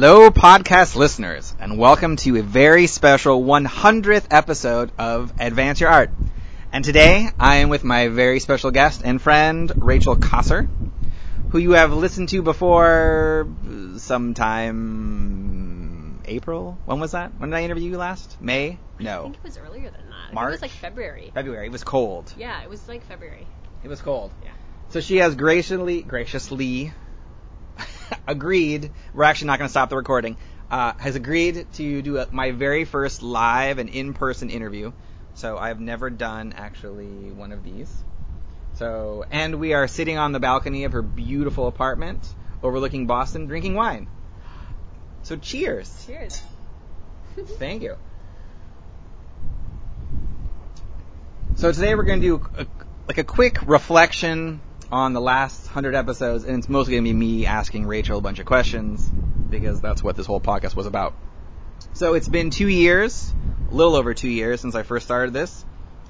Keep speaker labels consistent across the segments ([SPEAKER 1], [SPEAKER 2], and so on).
[SPEAKER 1] Hello, podcast listeners, and welcome to a very special 100th episode of Advance Your Art. And today, I am with my very special guest and friend, Rachel Cossar, who you have listened to before sometime April. When was that? When did I interview you last? May? No.
[SPEAKER 2] I think it was earlier than that. I think
[SPEAKER 1] March?
[SPEAKER 2] it was like February.
[SPEAKER 1] February. It was cold.
[SPEAKER 2] Yeah, it was like February.
[SPEAKER 1] It was cold.
[SPEAKER 2] Yeah.
[SPEAKER 1] So she has graciously, graciously agreed. We're actually not going to stop the recording. Uh, has agreed to do a, my very first live and in-person interview. So I've never done actually one of these. So and we are sitting on the balcony of her beautiful apartment overlooking Boston, drinking wine. So cheers.
[SPEAKER 2] Cheers.
[SPEAKER 1] Thank you. So today we're going to do a, like a quick reflection on the last hundred episodes, and it's mostly going to be me asking Rachel a bunch of questions because that's what this whole podcast was about. So it's been two years, a little over two years since I first started this.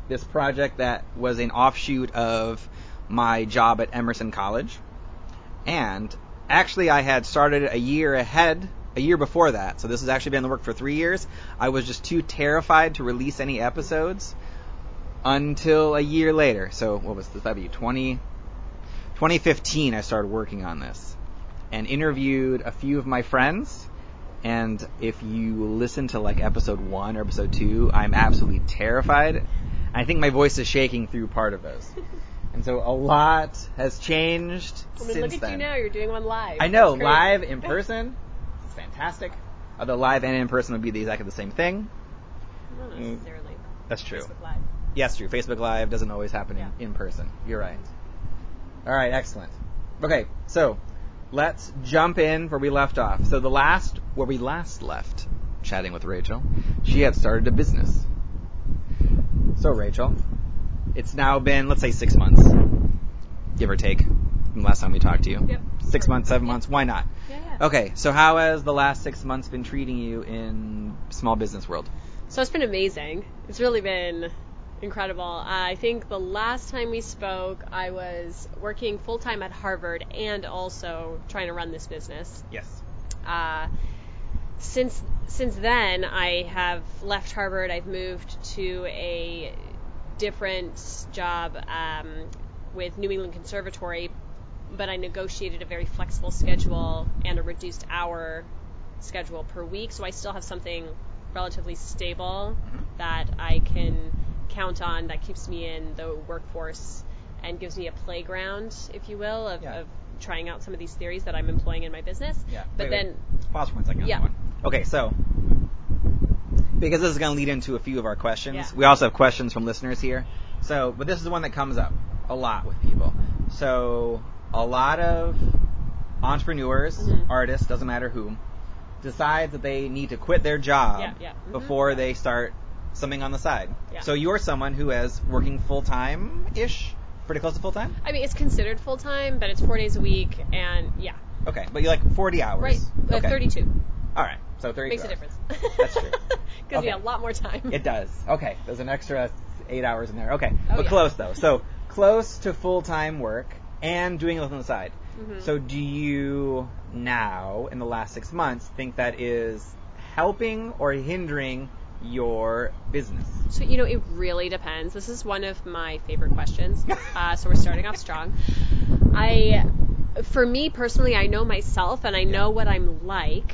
[SPEAKER 1] This project that was an offshoot of my job at Emerson College. And actually, I had started a year ahead, a year before that. So this has actually been in the work for three years. I was just too terrified to release any episodes until a year later. So what was this? That'd be 20, 2015. I started working on this and interviewed a few of my friends. And if you listen to like episode one or episode two, I'm absolutely terrified. I think my voice is shaking through part of those. And so a lot has changed
[SPEAKER 2] I mean,
[SPEAKER 1] since
[SPEAKER 2] look at
[SPEAKER 1] then.
[SPEAKER 2] you now. You're doing one live.
[SPEAKER 1] I know, live in person, it's fantastic. Although live and in person would be the exactly the same thing.
[SPEAKER 2] Not necessarily.
[SPEAKER 1] Mm, that's true.
[SPEAKER 2] Facebook Live.
[SPEAKER 1] Yes, true. Facebook Live doesn't always happen
[SPEAKER 2] Yeah.
[SPEAKER 1] in, in person. You're right. All right, excellent. Okay, so let's jump in where we left off. So the last, where we last left chatting with Rachel, she had started a business. So Rachel, it's now been, let's say six months, give or take, from the last time we talked to you.
[SPEAKER 2] Yep.
[SPEAKER 1] Six
[SPEAKER 2] Sure.
[SPEAKER 1] months, seven months, why not?
[SPEAKER 2] Yeah, yeah.
[SPEAKER 1] Okay, so how has the last six months been treating you in small business world?
[SPEAKER 2] So it's been amazing. It's really been incredible. Uh, I think the last time we spoke, I was working full time at Harvard and also trying to run this business.
[SPEAKER 1] Yes.
[SPEAKER 2] uh, since since then, I have left Harvard. I've moved to a different job um, with New England Conservatory, but I negotiated a very flexible schedule and a reduced hour schedule per week, so I still have something relatively stable that I can count on that keeps me in the workforce and gives me a playground, if you will, of,
[SPEAKER 1] Yeah.
[SPEAKER 2] of trying out some of these theories that I'm employing in my business.
[SPEAKER 1] Yeah.
[SPEAKER 2] But
[SPEAKER 1] Wait, wait.
[SPEAKER 2] then
[SPEAKER 1] Pause for one second. on
[SPEAKER 2] Yeah.
[SPEAKER 1] one. Okay, so because this is going to lead into a few of our questions,
[SPEAKER 2] Yeah.
[SPEAKER 1] we also have questions from listeners here. So, but this is the one that comes up a lot with people. So, a lot of entrepreneurs,
[SPEAKER 2] Mhm.
[SPEAKER 1] artists, doesn't matter who, decide that they need to quit their job
[SPEAKER 2] Yeah, yeah. Mhm.
[SPEAKER 1] before they start something on the side.
[SPEAKER 2] Yeah.
[SPEAKER 1] So, you're someone who is working full time ish, pretty close to full time.
[SPEAKER 2] I mean, it's considered full time, but it's four days a week, and yeah,
[SPEAKER 1] Okay, but you like 40 hours.
[SPEAKER 2] right, uh,
[SPEAKER 1] Okay.
[SPEAKER 2] 32
[SPEAKER 1] All right, so 32
[SPEAKER 2] makes a difference.
[SPEAKER 1] That's true.
[SPEAKER 2] Gives me
[SPEAKER 1] Okay.
[SPEAKER 2] a lot more time.
[SPEAKER 1] It does. Okay, there's an extra eight hours in there. Okay,
[SPEAKER 2] Oh,
[SPEAKER 1] but
[SPEAKER 2] yeah.
[SPEAKER 1] close though. So close to full time work and doing it on the side.
[SPEAKER 2] Mhm.
[SPEAKER 1] So do you now, in the last six months, think that is helping or hindering your business?
[SPEAKER 2] So you know, it really depends. This is one of my favorite questions. Uh, so we're starting off strong. I, for me personally, I know myself, and I know what I'm like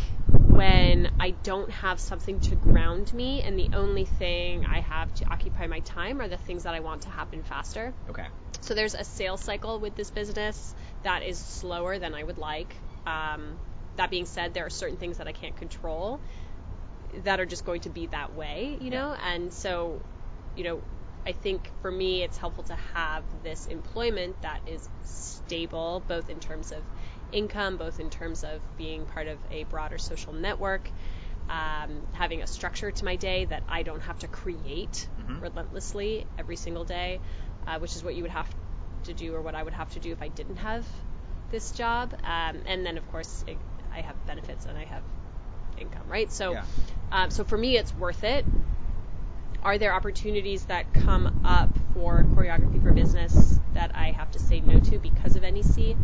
[SPEAKER 2] when I don't have something to ground me, and the only thing I have to occupy my time are the things that I want to happen faster.
[SPEAKER 1] Okay.
[SPEAKER 2] So there's a sales cycle with this business that is slower than I would like. Um, that being said, there are certain things that I can't control that are just going to be that way, you know? And so, you know, I think for me, it's helpful to have this employment that is stable, both in terms of income, both in terms of being part of a broader social network, um, having a structure to my day that I don't have to create
[SPEAKER 1] Mhm.
[SPEAKER 2] relentlessly every single day, uh, which is what you would have to do or what I would have to do if I didn't have this job. Um, and then, of course, it, I have benefits and I have income, right? So,
[SPEAKER 1] Yeah.
[SPEAKER 2] Um, so for me, it's worth it. Are there opportunities that come up for choreography for business that I have to say no to because of NEC?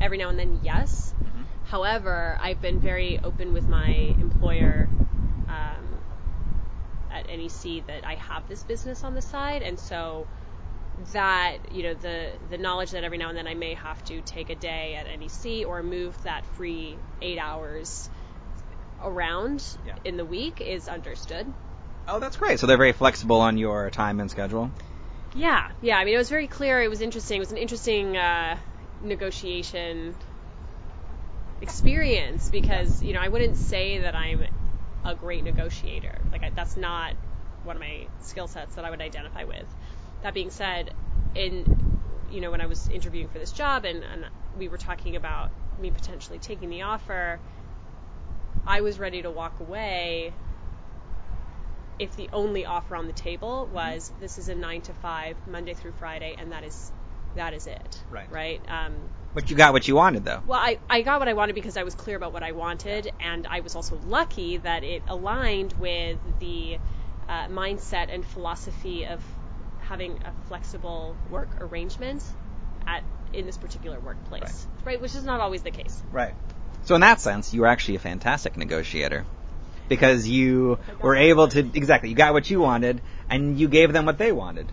[SPEAKER 2] Every now and then, yes.
[SPEAKER 1] Mhm.
[SPEAKER 2] However, I've been very open with my employer um, at NEC that I have this business on the side, and so that you know the the knowledge that every now and then I may have to take a day at NEC or move that free eight hours around
[SPEAKER 1] Yeah.
[SPEAKER 2] in the week is understood.
[SPEAKER 1] Oh, that's great. So they're very flexible on your time and schedule.
[SPEAKER 2] Yeah, yeah. I mean, it was very clear. It was interesting. It was an interesting uh, negotiation experience because you know I wouldn't say that I'm a great negotiator. Like I, that's not one of my skill sets that I would identify with. That being said, in you know when I was interviewing for this job and, and we were talking about me potentially taking the offer, I was ready to walk away if the only offer on the table was this is a nine to five Monday through Friday and that is that is it.
[SPEAKER 1] Right.
[SPEAKER 2] Right. Um,
[SPEAKER 1] But you got what you wanted, though.
[SPEAKER 2] well, I, I got what I wanted because I was clear about what I wanted, and I was also lucky that it aligned with the uh, mindset and philosophy of having a flexible work arrangement at in this particular workplace, right? Which is not always the case.
[SPEAKER 1] Right. So in that sense, you were actually a fantastic negotiator because you were able to exactly you got what you wanted and you gave them what they wanted.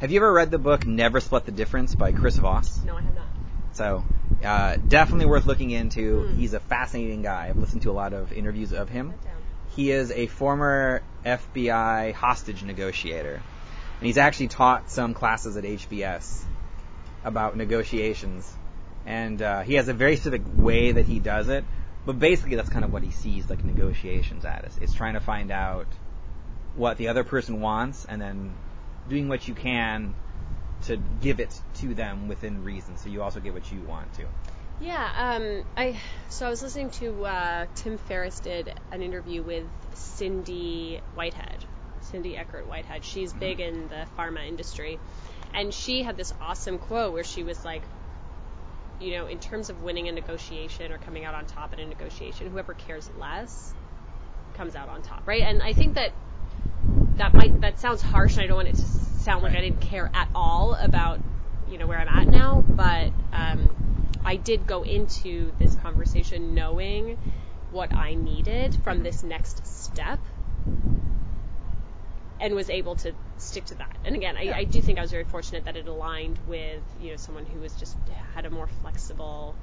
[SPEAKER 1] Have you ever read the book Never Split the Difference by Chris Voss?
[SPEAKER 2] No, I have not.
[SPEAKER 1] So uh, definitely worth looking into.
[SPEAKER 2] Hmm.
[SPEAKER 1] He's a fascinating guy. I've listened to a lot of interviews of him. He is a former FBI hostage negotiator. And he's actually taught some classes at HBS about negotiations. And uh, he has a very specific way that he does it. But basically, that's kind of what he sees like negotiations as. It's trying to find out what the other person wants and then doing what you can to give it to them within reason. So you also get what you want to.
[SPEAKER 2] Yeah, um, I so I was listening to uh, Tim Ferriss did an interview with Cindy Whitehead, Cindy Eckert Whitehead. She's big in the pharma industry, and she had this awesome quote where she was like, you know, in terms of winning a negotiation or coming out on top in a negotiation, whoever cares less comes out on top, right? And I think that that might that sounds harsh, and I don't want it to sound like I didn't care at all about you know where I'm at now, but um, I did go into this conversation knowing what I needed from this next step, and was able to stick to that. And again, I, I do think I was very fortunate that it aligned with you know someone who was just had a more flexible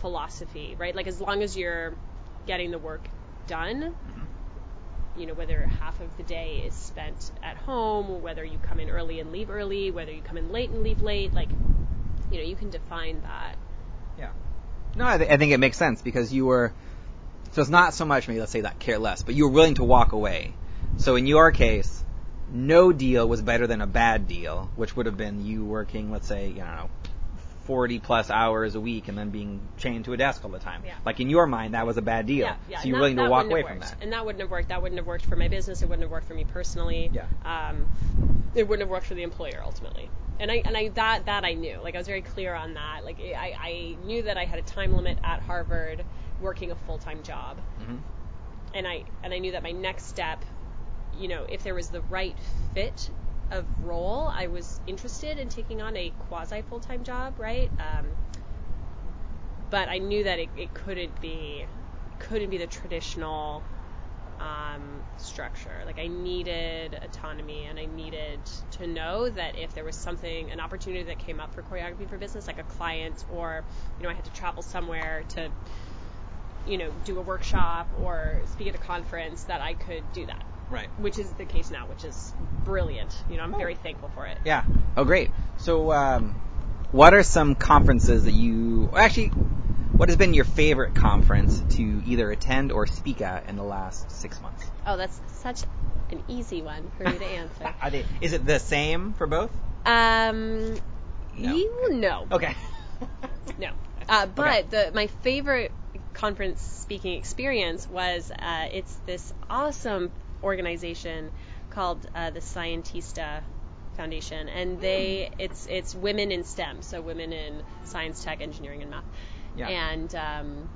[SPEAKER 2] philosophy, right? Like as long as you're getting the work done, mm-hmm. you know, whether half of the day is spent at home, whether you come in early and leave early, whether you come in late and leave late, like, you know, you can define that.
[SPEAKER 1] Yeah. No, I, th- I think it makes sense because you were. So it's not so much maybe let's say that care less, but you were willing to walk away. So in your case, no deal was better than a bad deal, which would have been you working, let's say, you know, 40 plus hours a week and then being chained to a desk all the time.
[SPEAKER 2] Yeah.
[SPEAKER 1] Like in your mind, that was a bad deal.
[SPEAKER 2] Yeah, yeah.
[SPEAKER 1] So you're
[SPEAKER 2] that-
[SPEAKER 1] willing to walk away from that.
[SPEAKER 2] And that wouldn't have worked. That wouldn't have worked for my business. It wouldn't have worked for me personally.
[SPEAKER 1] Yeah.
[SPEAKER 2] Um, it wouldn't have worked for the employer ultimately. And I and I that that I knew. Like I was very clear on that. Like I I knew that I had a time limit at Harvard, working a full time job.
[SPEAKER 1] Mm-hmm.
[SPEAKER 2] and I and I knew that my next step, you know, if there was the right fit of role, I was interested in taking on a quasi full time job, right? Um, but I knew that it, it couldn't be couldn't be the traditional um, structure. Like I needed autonomy, and I needed to know that if there was something, an opportunity that came up for choreography for business, like a client, or you know, I had to travel somewhere to you know, do a workshop or speak at a conference that I could do that.
[SPEAKER 1] Right.
[SPEAKER 2] Which is the case now, which is brilliant. You know, I'm very thankful for it.
[SPEAKER 1] Yeah. Oh, great. So, um, what are some conferences that you actually? What has been your favorite conference to either attend or speak at in the last six months?
[SPEAKER 2] Oh, that's such an easy one for me to answer.
[SPEAKER 1] Are they, is it the same for both?
[SPEAKER 2] um,
[SPEAKER 1] No.
[SPEAKER 2] you no,
[SPEAKER 1] Okay.
[SPEAKER 2] no. Uh, but
[SPEAKER 1] Okay.
[SPEAKER 2] the my favorite conference speaking experience was uh, it's this awesome organization called uh, the Scientista Foundation, and they it's it's women in STEM, so women in science, tech, engineering, and math.
[SPEAKER 1] Yeah.
[SPEAKER 2] And um,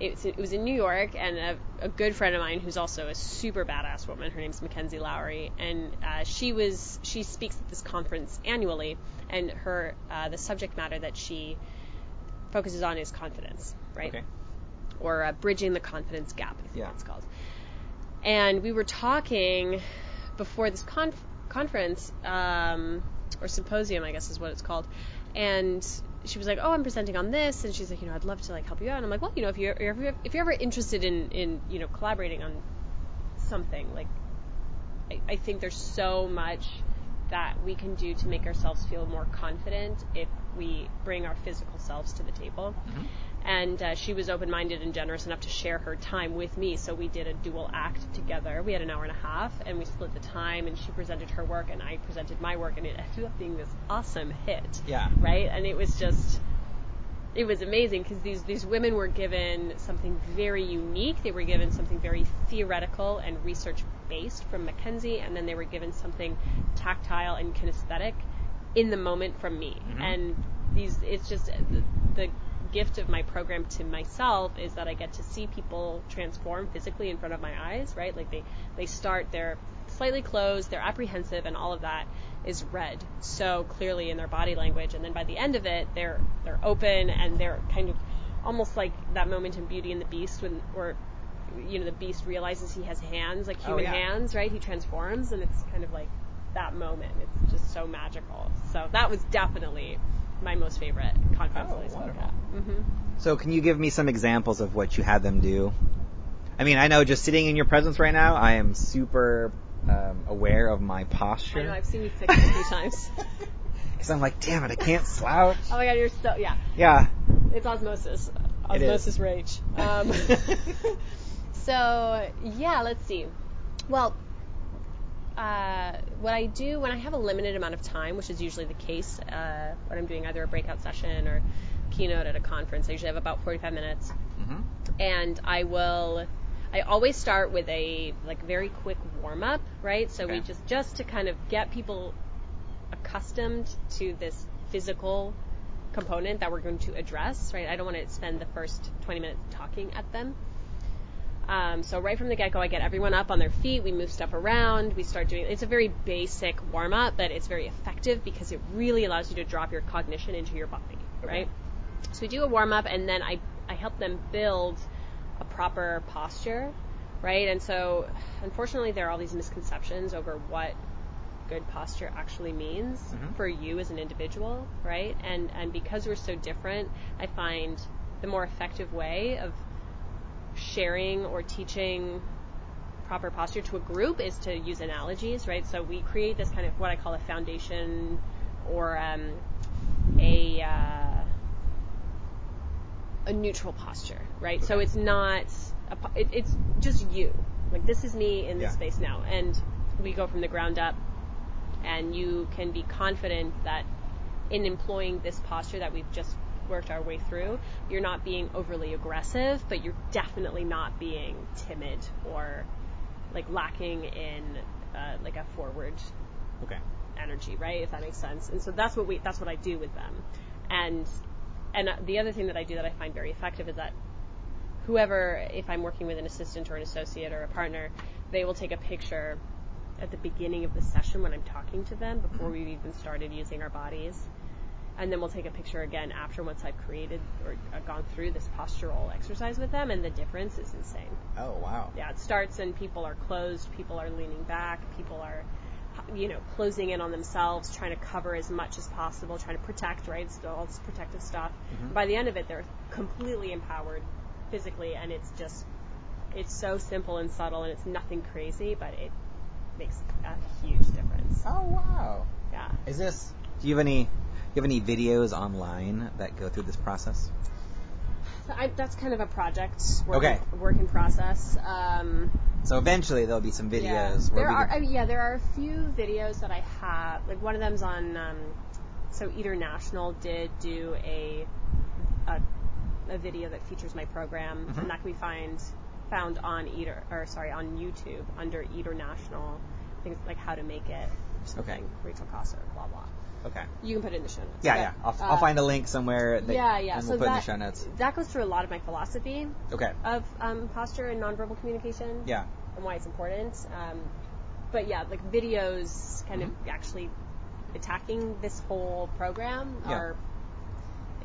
[SPEAKER 2] it, was- it was in New York, and a, a good friend of mine who's also a super badass woman. Her name's Mackenzie Lowry, and uh, she was she speaks at this conference annually, and her uh, the subject matter that she focuses on is confidence, right?
[SPEAKER 1] Okay.
[SPEAKER 2] Or uh, bridging the confidence gap, I think
[SPEAKER 1] Yeah.
[SPEAKER 2] it's called. And we were talking before this conf- conference, um, or symposium, I guess is what it's called, and she was like, "Oh, I'm presenting on this," and she's like, "You know, I'd love to like help you out." And I'm like, "Well, you know, if you're if you're, if you're ever interested in in you know collaborating on something, like, I, I think there's so much that we can do to make ourselves feel more confident if we bring our physical selves to the table." And uh, she was open-minded and generous enough to share her time with me. So we did a dual act together. We had an hour and a half, and we split the time. And she presented her work, and I presented my work, and it ended up being this awesome hit
[SPEAKER 1] Yeah.
[SPEAKER 2] right? And it was just, it was amazing because these these women were given something very unique. They were given something very theoretical and research based from Mackenzie, and then they were given something tactile and kinesthetic in the moment from me. And these, it's just the, the gift of my program to myself is that I get to see people transform physically in front of my eyes, right? Like they they start they're slightly closed, they're apprehensive, and all of that is read so clearly in their body language. And then by the end of it, they're they're open and they're kind of almost like that moment in Beauty and the Beast when where you know the Beast realizes he has hands like
[SPEAKER 1] Oh,
[SPEAKER 2] human
[SPEAKER 1] yeah.
[SPEAKER 2] hands, right? He transforms, and it's kind of like that moment. It's just so magical. So that was definitely my most favorite conference
[SPEAKER 1] Oh,
[SPEAKER 2] I spoke
[SPEAKER 1] wonderful.
[SPEAKER 2] at. hmm
[SPEAKER 1] So can you give me some examples of what you had them do? I mean, I know just sitting in your presence right now, I am super um, aware of my posture.
[SPEAKER 2] I know I've seen you fix it a few times.
[SPEAKER 1] Because I'm like, damn it, I can't slouch.
[SPEAKER 2] Oh my god, you're so yeah.
[SPEAKER 1] Yeah.
[SPEAKER 2] It's osmosis.
[SPEAKER 1] It is.
[SPEAKER 2] Osmosis rage. Um, so yeah, let's see. Well, uh, what I do when I have a limited amount of time, which is usually the case uh, when I'm doing either a breakout session or keynote at a conference, I usually have about 45 minutes,
[SPEAKER 1] hmm
[SPEAKER 2] and I will. I always start with a like very quick warm up, right? So we just just to kind of get people accustomed to this physical component that we're going to address, right? I don't want to spend the first 20 minutes talking at them. Um, so right from the get-go, I get everyone up on their feet. We move stuff around. We start doing. It's a very basic warm-up, but it's very effective because it really allows you to drop your cognition into your body, right? So we do a warm-up, and then I I help them build a proper posture, right? And so, unfortunately, there are all these misconceptions over what good posture actually means
[SPEAKER 1] Mhm.
[SPEAKER 2] for you as an individual, right? And and because we're so different, I find the more effective way of sharing or teaching proper posture to a group is to use analogies, right? So we create this kind of what I call a foundation or um, a uh, a neutral posture, right? So it's not a, it, it's just you. Like this is me in this
[SPEAKER 1] Yeah.
[SPEAKER 2] space now, and we go from the ground up, and you can be confident that in employing this posture that we've just worked our way through, you're not being overly aggressive, but you're definitely not being timid or like lacking in uh, like a forward
[SPEAKER 1] Okay.
[SPEAKER 2] energy, right? If that makes sense. And so that's what we that's what I do with them. And and the other thing that I do that I find very effective is that whoever if I'm working with an assistant or an associate or a partner, they will take a picture at the beginning of the session when I'm talking to them before we've even started using our bodies. And then we'll take a picture again after once I've created or uh, gone through this postural exercise with them, and the difference is insane
[SPEAKER 1] Oh wow.
[SPEAKER 2] yeah, it starts and people are closed, people are leaning back, people are, you know, closing in on themselves, trying to cover as much as possible, trying to protect, right? Still, all this protective stuff. By the end of it, they're completely empowered physically, and it's just, it's so simple and subtle, and it's nothing crazy, but it makes a huge difference.
[SPEAKER 1] Oh wow.
[SPEAKER 2] Yeah.
[SPEAKER 1] Is this? Do you have any? Do you have any videos online that go through this process?
[SPEAKER 2] I, that's kind of a project. Work
[SPEAKER 1] Okay.
[SPEAKER 2] Work in process. Um,
[SPEAKER 1] So eventually there'll be some videos
[SPEAKER 2] yeah.
[SPEAKER 1] where
[SPEAKER 2] There
[SPEAKER 1] we
[SPEAKER 2] are. I mean, yeah, there are a few videos that I have. Like one of them's on. Um, so Eater National did do a, a a video that features my program,
[SPEAKER 1] Mhm.
[SPEAKER 2] and that can be find found on Eater or sorry on YouTube under Eater National. Things like how to make it. something, Rachel Cossar, blah blah.
[SPEAKER 1] Okay.
[SPEAKER 2] You can put it in the show notes.
[SPEAKER 1] Yeah,
[SPEAKER 2] but,
[SPEAKER 1] yeah. I'll,
[SPEAKER 2] uh,
[SPEAKER 1] I'll find a link somewhere. That,
[SPEAKER 2] yeah, yeah.
[SPEAKER 1] And
[SPEAKER 2] so
[SPEAKER 1] we'll put
[SPEAKER 2] that,
[SPEAKER 1] in the show notes.
[SPEAKER 2] That goes through a lot of my philosophy
[SPEAKER 1] Okay.
[SPEAKER 2] of um, posture and nonverbal communication
[SPEAKER 1] Yeah.
[SPEAKER 2] and why it's important. Um, but yeah, like videos kind
[SPEAKER 1] Mhm.
[SPEAKER 2] of actually attacking this whole program
[SPEAKER 1] Yeah.
[SPEAKER 2] are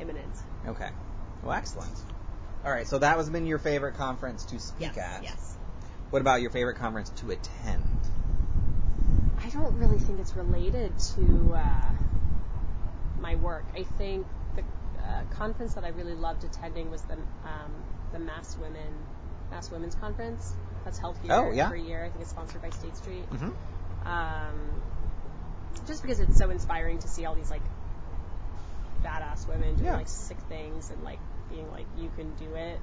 [SPEAKER 2] imminent.
[SPEAKER 1] Okay. Well, excellent. All right. So that was been your favorite conference to speak
[SPEAKER 2] Yes,
[SPEAKER 1] at.
[SPEAKER 2] yes.
[SPEAKER 1] What about your favorite conference to attend?
[SPEAKER 2] I don't really think it's related to uh, my work. I think the uh, conference that I really loved attending was the um, the Mass Women Mass Women's Conference that's held here
[SPEAKER 1] Oh, yeah.
[SPEAKER 2] every year. I think it's sponsored by State Street.
[SPEAKER 1] Mm-hmm.
[SPEAKER 2] um, just because it's so inspiring to see all these like badass women doing
[SPEAKER 1] Yeah.
[SPEAKER 2] like sick things and like being like you can do it.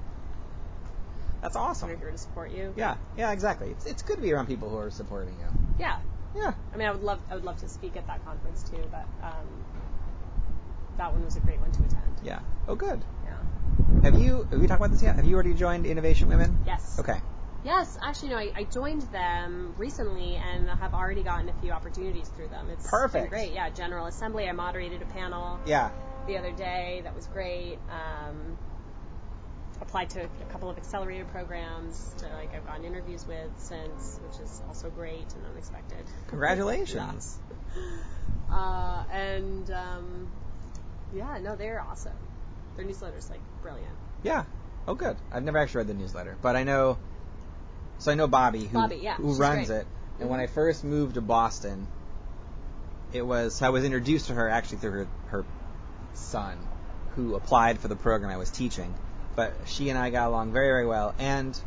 [SPEAKER 1] That's awesome.
[SPEAKER 2] We're here to support you.
[SPEAKER 1] Yeah. Yeah. Exactly. It's it's good to be around people who are supporting you.
[SPEAKER 2] Yeah.
[SPEAKER 1] Yeah.
[SPEAKER 2] I mean, I would love I would love to speak at that conference too, but um, that one was a great one to attend.
[SPEAKER 1] Yeah. Oh, good.
[SPEAKER 2] Yeah.
[SPEAKER 1] Have you have we talked about this yet? Have you already joined Innovation Women?
[SPEAKER 2] Yes.
[SPEAKER 1] Okay.
[SPEAKER 2] Yes, actually, no. I, I joined them recently and have already gotten a few opportunities through them. It's been
[SPEAKER 1] Perfect.
[SPEAKER 2] great. Yeah. General Assembly. I moderated a panel.
[SPEAKER 1] Yeah.
[SPEAKER 2] the other day. That was great. Um, applied to a couple of accelerator programs to like I've gotten interviews with since, which is also great and unexpected.
[SPEAKER 1] Congratulations.
[SPEAKER 2] Uh, and um, yeah, no, they're awesome. Their newsletter's like brilliant.
[SPEAKER 1] Yeah. Oh, good. I've never actually read the newsletter, but I know. So I know Bobby, who
[SPEAKER 2] Bobby, yeah,
[SPEAKER 1] who runs
[SPEAKER 2] great.
[SPEAKER 1] it. And when
[SPEAKER 2] Mhm.
[SPEAKER 1] I first moved to Boston, it was I was introduced to her actually through her her son, who applied for the program I was teaching. But she and I got along very very well, and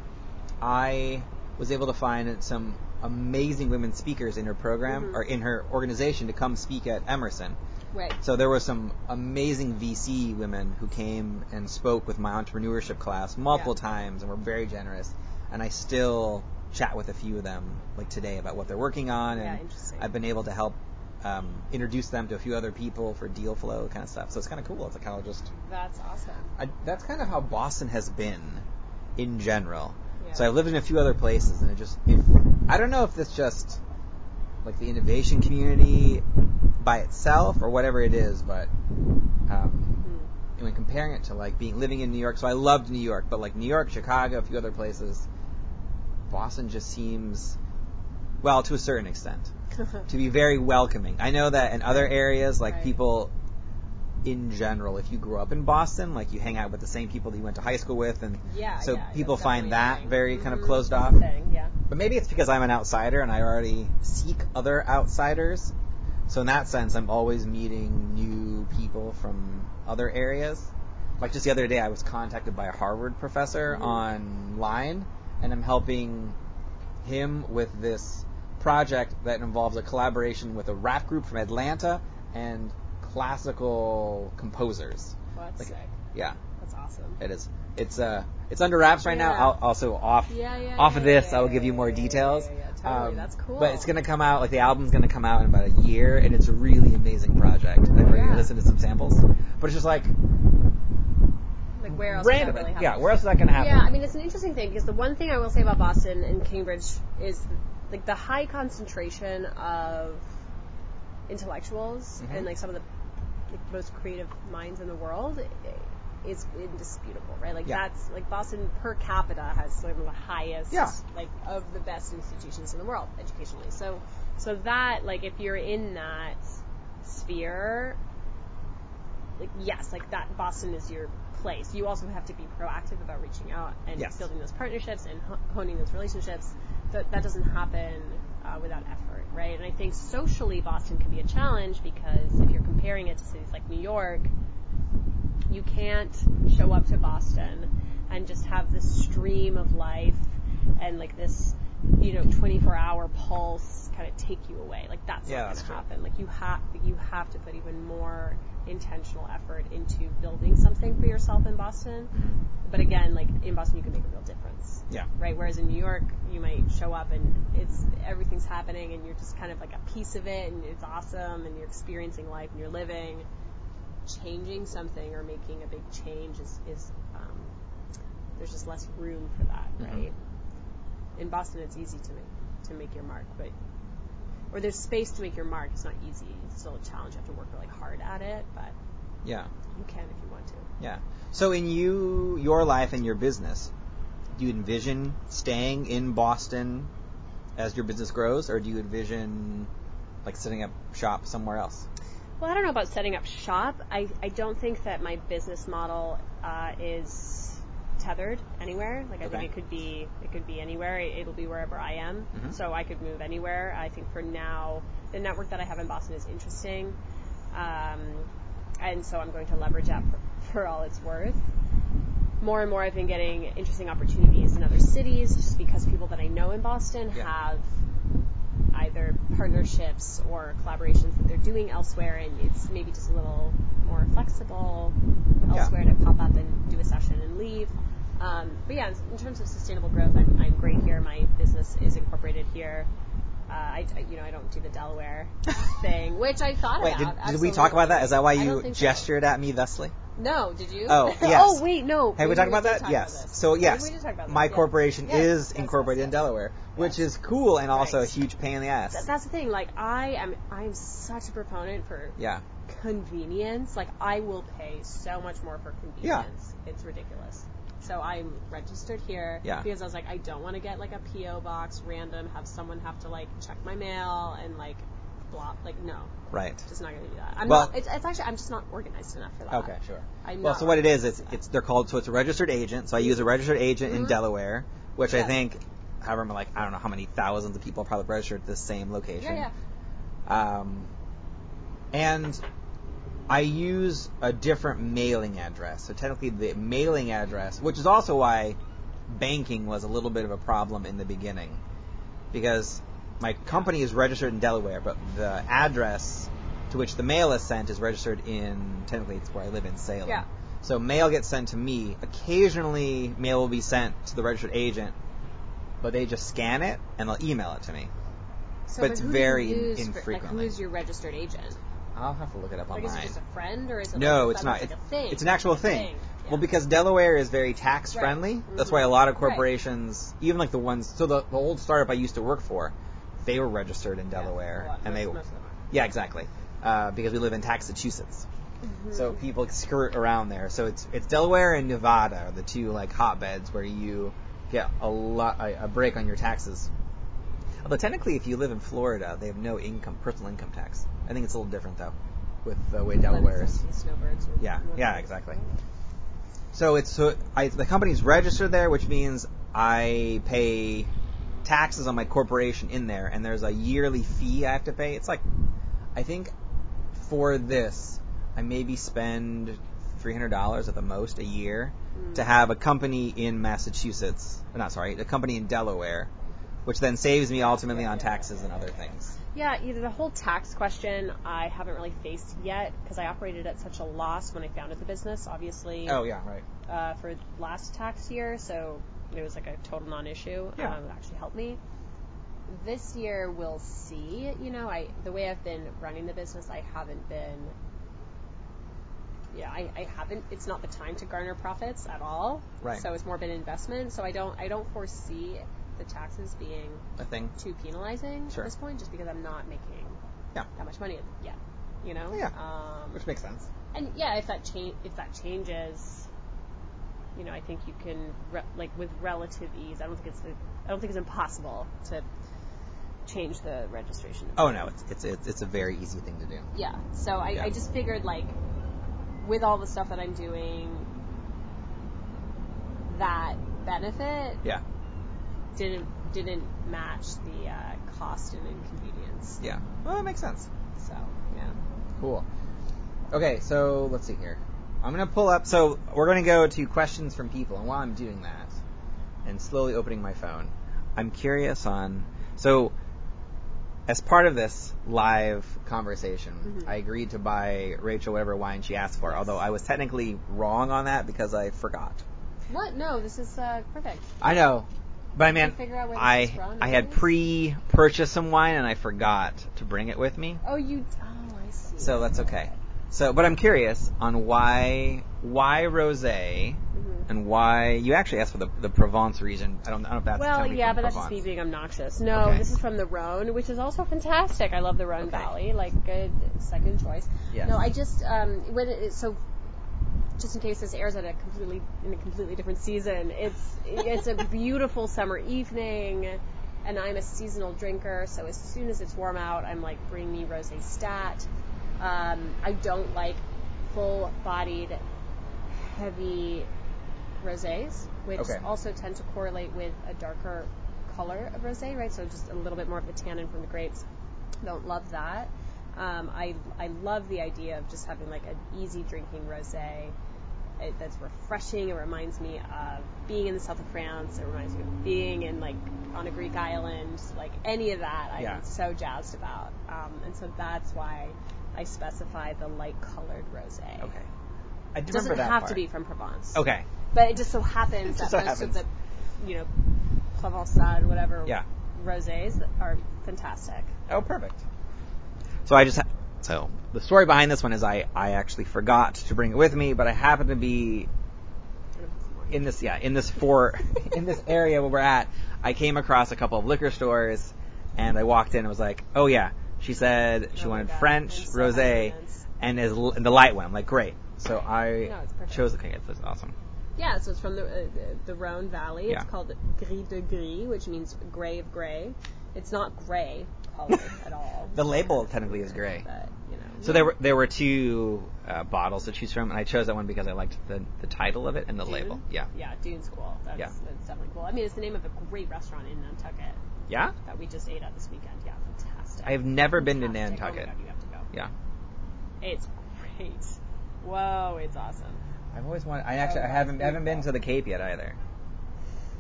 [SPEAKER 1] I was able to find some amazing women speakers in her program
[SPEAKER 2] Mhm.
[SPEAKER 1] or in her organization to come speak at Emerson.
[SPEAKER 2] Right.
[SPEAKER 1] So there were some amazing VC women who came and spoke with my entrepreneurship class multiple
[SPEAKER 2] Yeah.
[SPEAKER 1] times and were very generous. And I still chat with a few of them like today about what they're working on, and
[SPEAKER 2] interesting.
[SPEAKER 1] I've been able to help um, introduce them to a few other people for deal flow kind of stuff. So it's kind of cool. It's kind of just
[SPEAKER 2] That's awesome.
[SPEAKER 1] I, that's kind of how Boston has been in general.
[SPEAKER 2] Yeah.
[SPEAKER 1] So I've lived in a few other places, and it just if, I don't know if it's just like the innovation community by itself or whatever it is, but um,
[SPEAKER 2] Hmm.
[SPEAKER 1] when comparing it to like being living in New York, so I loved New York, but like New York, Chicago, a few other places, Boston just seems well to a certain extent to be very welcoming. I know that in other areas, like
[SPEAKER 2] Right.
[SPEAKER 1] people in general, if you grew up in Boston, like you hang out with the same people that you went to high school with, and
[SPEAKER 2] yeah.
[SPEAKER 1] so
[SPEAKER 2] yeah,
[SPEAKER 1] people find that
[SPEAKER 2] thing.
[SPEAKER 1] very kind of
[SPEAKER 2] Mhm.
[SPEAKER 1] closed off.
[SPEAKER 2] thing, Yeah.
[SPEAKER 1] But maybe it's because I'm an outsider and I already seek other outsiders. So in that sense, I'm always meeting new people from other areas. Like just the other day, I was contacted by a Harvard professor
[SPEAKER 2] Mhm.
[SPEAKER 1] online, and I'm helping him with this project that involves a collaboration with a rap group from Atlanta and classical composers.
[SPEAKER 2] Well, that's
[SPEAKER 1] Like-. Yeah,
[SPEAKER 2] That's awesome.
[SPEAKER 1] it is. It's uh, it's under wraps right now. I'll, also off
[SPEAKER 2] Yeah, yeah.
[SPEAKER 1] off of this, I will give you more details.
[SPEAKER 2] Yeah, yeah, yeah, totally.
[SPEAKER 1] Um,
[SPEAKER 2] That's cool.
[SPEAKER 1] But it's gonna come out like the album's gonna come out in about a year, and it's a really amazing project. I've already
[SPEAKER 2] Yeah.
[SPEAKER 1] listened to some samples, but it's just like
[SPEAKER 2] like where else
[SPEAKER 1] random.
[SPEAKER 2] really
[SPEAKER 1] yeah, where else is that gonna happen?
[SPEAKER 2] Yeah, I mean it's an interesting thing because the one thing I will say about Boston and Cambridge is like the high concentration of intellectuals
[SPEAKER 1] Mhm.
[SPEAKER 2] and like some of the like, most creative minds in the world is indisputable, right? Like
[SPEAKER 1] Yeah.
[SPEAKER 2] that's like Boston per capita has some of the highest,
[SPEAKER 1] Yeah.
[SPEAKER 2] like of the best institutions in the world educationally. So, so that like if you're in that sphere, like yes, like that Boston is your place. You also have to be proactive about reaching out and
[SPEAKER 1] Yes.
[SPEAKER 2] building those partnerships and honing those relationships. That that doesn't happen uh, without effort, right? And I think socially Boston can be a challenge because if you're comparing it to cities like New York, you can't show up to Boston and just have this stream of life and like this you know 24 hour pulse kind of take you away. Like that's
[SPEAKER 1] Yeah,
[SPEAKER 2] not going to
[SPEAKER 1] true.
[SPEAKER 2] happen. Like you have you have to put even more intentional effort into building something for yourself in Boston.
[SPEAKER 1] Mhm.
[SPEAKER 2] But again, like in Boston, you can make a real difference
[SPEAKER 1] Yeah.
[SPEAKER 2] right? Whereas in New York, you might show up and it's everything's happening, and you're just kind of like a piece of it, and it's awesome, and you're experiencing life, and you're living. Changing something or making a big change is, is um, there's just less room for that,
[SPEAKER 1] Mhm.
[SPEAKER 2] right? In Boston, it's easy to make to make your mark, but or there's space to make your mark. It's not easy. It's still a challenge. You have to work really hard at it, but
[SPEAKER 1] Yeah.
[SPEAKER 2] you can if you want to.
[SPEAKER 1] Yeah. So in you, your life and your business, do you envision staying in Boston as your business grows, or do you envision like setting up shop somewhere else?
[SPEAKER 2] Well, I don't know about setting up shop. I, I don't think that my business model uh, is tethered anywhere. Like I
[SPEAKER 1] Okay.
[SPEAKER 2] think it could be it could be anywhere. It, it'll be wherever I am.
[SPEAKER 1] Mhm.
[SPEAKER 2] So I could move anywhere. I think for now, the network that I have in Boston is interesting, um, and so I'm going to leverage that for, for all it's worth. More and more, I've been getting interesting opportunities in other cities, just because people that I know in Boston
[SPEAKER 1] Yeah.
[SPEAKER 2] have either partnerships or collaborations that they're doing elsewhere, and it's maybe just a little more flexible elsewhere to pop up and do a session and leave. Um, but yeah, in terms of sustainable growth, I'm, I'm great here. My business is incorporated here. Uh, I, you know, I don't do the Delaware thing, which I thought
[SPEAKER 1] Wait, did,
[SPEAKER 2] about.
[SPEAKER 1] did we talk about that? Is that why you
[SPEAKER 2] think so.
[SPEAKER 1] gestured at me thusly?
[SPEAKER 2] No, did you?
[SPEAKER 1] Oh, oh yes.
[SPEAKER 2] oh, wait, no.
[SPEAKER 1] Have we
[SPEAKER 2] Maybe
[SPEAKER 1] talked about that?
[SPEAKER 2] talk
[SPEAKER 1] yes.
[SPEAKER 2] about.
[SPEAKER 1] So yes,
[SPEAKER 2] we did talk about this,
[SPEAKER 1] my
[SPEAKER 2] yeah.
[SPEAKER 1] corporation
[SPEAKER 2] Yes,
[SPEAKER 1] is
[SPEAKER 2] yes,
[SPEAKER 1] incorporated
[SPEAKER 2] yes,
[SPEAKER 1] in. Delaware, which is cool and also a huge pain in the ass.
[SPEAKER 2] Th- That's the thing. Like, I am, I'm such a proponent for
[SPEAKER 1] yeah.
[SPEAKER 2] convenience. Like, I will pay so much more for convenience. Yeah. It's ridiculous. So I'm registered here
[SPEAKER 1] Yeah.
[SPEAKER 2] because I was like, I don't want to get like a PO box random, have someone have to like check my mail and like Like, no,
[SPEAKER 1] Right.
[SPEAKER 2] just not gonna do that. I'm
[SPEAKER 1] Well-
[SPEAKER 2] not. It's, it's actually I'm just not organized enough for that.
[SPEAKER 1] Okay, sure.
[SPEAKER 2] I'm
[SPEAKER 1] Well,
[SPEAKER 2] not
[SPEAKER 1] so what it is, it's it's they're called so it's a registered agent. So I use a registered agent in
[SPEAKER 2] Mhm.
[SPEAKER 1] Delaware, which I
[SPEAKER 2] Yeah.
[SPEAKER 1] think, however, like I don't know how many thousands of people are probably registered at the same location.
[SPEAKER 2] yeah, yeah.
[SPEAKER 1] Um, and I use a different mailing address. So technically, the mailing address, which is also why banking was a little bit of a problem in the beginning, because my company is registered in Delaware, but the address to which the mail is sent is registered in technically it's where I live in Salem.
[SPEAKER 2] Yeah.
[SPEAKER 1] So mail gets sent to me. Occasionally, mail will be sent to the registered agent, but they just scan it and they'll email it to me.
[SPEAKER 2] So,
[SPEAKER 1] But it's very
[SPEAKER 2] use for- Like, who is your registered agent?
[SPEAKER 1] I'll have to look it up
[SPEAKER 2] Like,
[SPEAKER 1] online.
[SPEAKER 2] is it just a friend or is it?
[SPEAKER 1] No,
[SPEAKER 2] like,
[SPEAKER 1] it's not. It's,
[SPEAKER 2] Like a thing.
[SPEAKER 1] it's an actual
[SPEAKER 2] A
[SPEAKER 1] thing.
[SPEAKER 2] Yeah.
[SPEAKER 1] Well, because Delaware is very tax
[SPEAKER 2] Right.
[SPEAKER 1] friendly, that's
[SPEAKER 2] Mhm.
[SPEAKER 1] why a lot of
[SPEAKER 2] Right.
[SPEAKER 1] corporations, even like the ones, so the, the old startup I used to work for, they were registered in Delaware,
[SPEAKER 2] lot.
[SPEAKER 1] and they,
[SPEAKER 2] most of them are.
[SPEAKER 1] yeah, exactly, uh, because we live in Massachusetts, so
[SPEAKER 2] Mm-hmm.
[SPEAKER 1] people skirt around there. So it's it's Delaware and Nevada, are the two like hotbeds where you get a lot a, a break on your taxes. Although technically, if you live in Florida, they have no income, personal income tax. I think it's a little different though, with the way Delaware is.
[SPEAKER 2] Snowbirds.
[SPEAKER 1] Yeah, yeah, exactly. So it's so I, the company's registered there, which means I pay taxes on my corporation in there, and there's a yearly fee I have to pay. It's like I think for this, I maybe spend three hundred dollars at the most a year to have a company in Massachusetts. Not sorry, a company in Delaware, which then saves me ultimately on taxes and other things.
[SPEAKER 2] Yeah, either the whole tax question I haven't really faced yet because I operated at such a loss when I founded the business. Obviously,
[SPEAKER 1] Oh yeah, right.
[SPEAKER 2] uh, for last tax year, so it was like a total non-issue.
[SPEAKER 1] Yeah.
[SPEAKER 2] Um, it actually helped me. This year we'll see. You know, I the way I've been running the business, I haven't been. Yeah, I, I haven't. It's not the time to garner profits at all.
[SPEAKER 1] Right.
[SPEAKER 2] So it's more been investment. So I don't I don't foresee the taxes being
[SPEAKER 1] A thing.
[SPEAKER 2] too penalizing
[SPEAKER 1] Sure.
[SPEAKER 2] at this point, just because I'm not making
[SPEAKER 1] Yeah.
[SPEAKER 2] that much money yet. You know.
[SPEAKER 1] Yeah.
[SPEAKER 2] Um,
[SPEAKER 1] Which makes sense.
[SPEAKER 2] and yeah, if that change if that changes, you know, I think you can re- like with relative ease. I don't think it's I don't think it's impossible to change the registration.
[SPEAKER 1] Oh no, it's it's it's, it's a very easy thing to do.
[SPEAKER 2] Yeah. So I,
[SPEAKER 1] Yeah.
[SPEAKER 2] I just figured like with all the stuff that I'm doing, that benefit
[SPEAKER 1] Yeah.
[SPEAKER 2] didn't didn't match the uh, cost and inconvenience.
[SPEAKER 1] Yeah. Well, that makes sense.
[SPEAKER 2] So yeah.
[SPEAKER 1] Cool. Okay, so let's see here. I'm gonna pull up. So we're gonna go to questions from people, and while I'm doing that, and slowly opening my phone, I'm curious on so as part of this live conversation,
[SPEAKER 2] Mhm.
[SPEAKER 1] I agreed to buy Rachel whatever wine she asked for. Although I was technically wrong on that because I forgot.
[SPEAKER 2] What? No, this is uh, perfect.
[SPEAKER 1] I know, but I mean, I I had pre-purchased some wine and I forgot to bring it with me.
[SPEAKER 2] Oh, you. Oh, I see.
[SPEAKER 1] So that's okay. So, but I'm curious on why why rosé
[SPEAKER 2] Mhm.
[SPEAKER 1] and why you actually asked for the the Provence region. I don't, I don't know if that's
[SPEAKER 2] Well, yeah, but that's just me being obnoxious. No,
[SPEAKER 1] Okay.
[SPEAKER 2] this is from the Rhone, which is also fantastic. I love the Rhone
[SPEAKER 1] Okay.
[SPEAKER 2] Valley. Like, good second choice.
[SPEAKER 1] Yes.
[SPEAKER 2] No, I just um, when it, so just in case this airs at a completely in a completely different season, it's it's a beautiful summer evening, and I'm a seasonal drinker. So as soon as it's warm out, I'm like, bring me rosé stat. Um, I don't like full-bodied, heavy rosés, which
[SPEAKER 1] Okay.
[SPEAKER 2] also tend to correlate with a darker color of rosé, right? So just a little bit more of the tannin from the grapes. Don't love that. Um, I I love the idea of just having like an easy drinking rosé it, that's refreshing. It reminds me of being in the south of France. It reminds me of being in like on a Greek island. Like any of that, I'm
[SPEAKER 1] Yeah.
[SPEAKER 2] so jazzed about. Um, and so that's why I specify the light colored rosé.
[SPEAKER 1] Okay. I do
[SPEAKER 2] It doesn't have
[SPEAKER 1] part.
[SPEAKER 2] to be from Provence.
[SPEAKER 1] Okay.
[SPEAKER 2] But it just so happens
[SPEAKER 1] Just
[SPEAKER 2] that
[SPEAKER 1] so
[SPEAKER 2] most
[SPEAKER 1] happens.
[SPEAKER 2] of the, you know, Provençal, whatever,
[SPEAKER 1] Yeah.
[SPEAKER 2] rosés are fantastic.
[SPEAKER 1] Oh, perfect. So I just ha- so the story behind this one is I I actually forgot to bring it with me, but I happened to be in this yeah in this for in this area where we're at. I came across a couple of liquor stores, and I walked in and was like, oh yeah. She said she
[SPEAKER 2] Oh
[SPEAKER 1] wanted
[SPEAKER 2] God,
[SPEAKER 1] French
[SPEAKER 2] so
[SPEAKER 1] rosé and is and the light one. I'm like great. So I
[SPEAKER 2] No,
[SPEAKER 1] chose okay. That's awesome.
[SPEAKER 2] Yeah, so it's from the uh, the- the Rhone Valley.
[SPEAKER 1] Yeah.
[SPEAKER 2] It's called Gris de Gris, which means gray of gray. It's not gray color at all.
[SPEAKER 1] The label technically is gray.
[SPEAKER 2] But, you know.
[SPEAKER 1] So there were there were two uh, bottles to choose from, and I chose that one because I liked the the title of it and the
[SPEAKER 2] Dune?
[SPEAKER 1] label. Yeah.
[SPEAKER 2] Yeah, Dune's cool. That's,
[SPEAKER 1] Yeah.
[SPEAKER 2] that's definitely cool. I mean, it's the name of a great restaurant in Nantucket
[SPEAKER 1] Yeah.
[SPEAKER 2] that we just ate at this weekend. Yeah, fantastic.
[SPEAKER 1] I've never been to Nantucket.
[SPEAKER 2] Oh you have to go.
[SPEAKER 1] Yeah.
[SPEAKER 2] It's great. Whoa, it's awesome.
[SPEAKER 1] I've always wanted. I actually
[SPEAKER 2] Oh,
[SPEAKER 1] I haven't
[SPEAKER 2] that's
[SPEAKER 1] haven't been to the Cape yet either.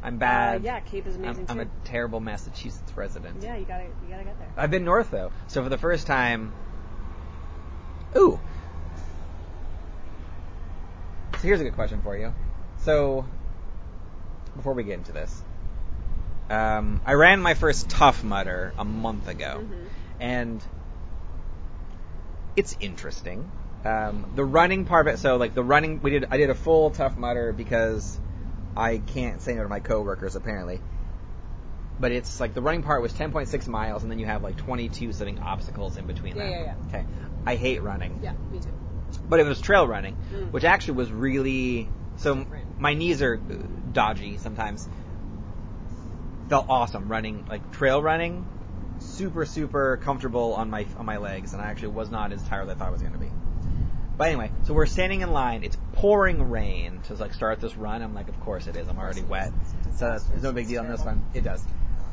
[SPEAKER 1] I'm bad.
[SPEAKER 2] Uh, yeah, Cape is
[SPEAKER 1] I'm,
[SPEAKER 2] amazing
[SPEAKER 1] I'm a terrible Massachusetts resident.
[SPEAKER 2] yeah, you gotta you gotta get there.
[SPEAKER 1] I've been north though, so for the first time. Ooh. So here's a good question for you. So, before we get into this, um, I ran my first Tough Mudder a month ago,
[SPEAKER 2] Mhm.
[SPEAKER 1] and it's interesting. Um, the running part of it, so like the running, we did. I did a full Tough Mudder because I can't say no to my coworkers apparently. But it's like the running part was 10.6 miles, and then you have like 22 something obstacles in between
[SPEAKER 2] Yeah,
[SPEAKER 1] that.
[SPEAKER 2] yeah, yeah.
[SPEAKER 1] Okay, I hate running,
[SPEAKER 2] Yeah, me too.
[SPEAKER 1] but it was trail running,
[SPEAKER 2] Mm.
[SPEAKER 1] which actually was really so. My knees are dodgy sometimes. Felt awesome running, like trail running, super super comfortable on my on my legs, and I actually was not as tired as I thought I was going to be. But anyway, so we're standing in line. It's pouring rain to like start this run. I'm like, of course it is. I'm already wet, so that's, there's no big deal on this one. It does.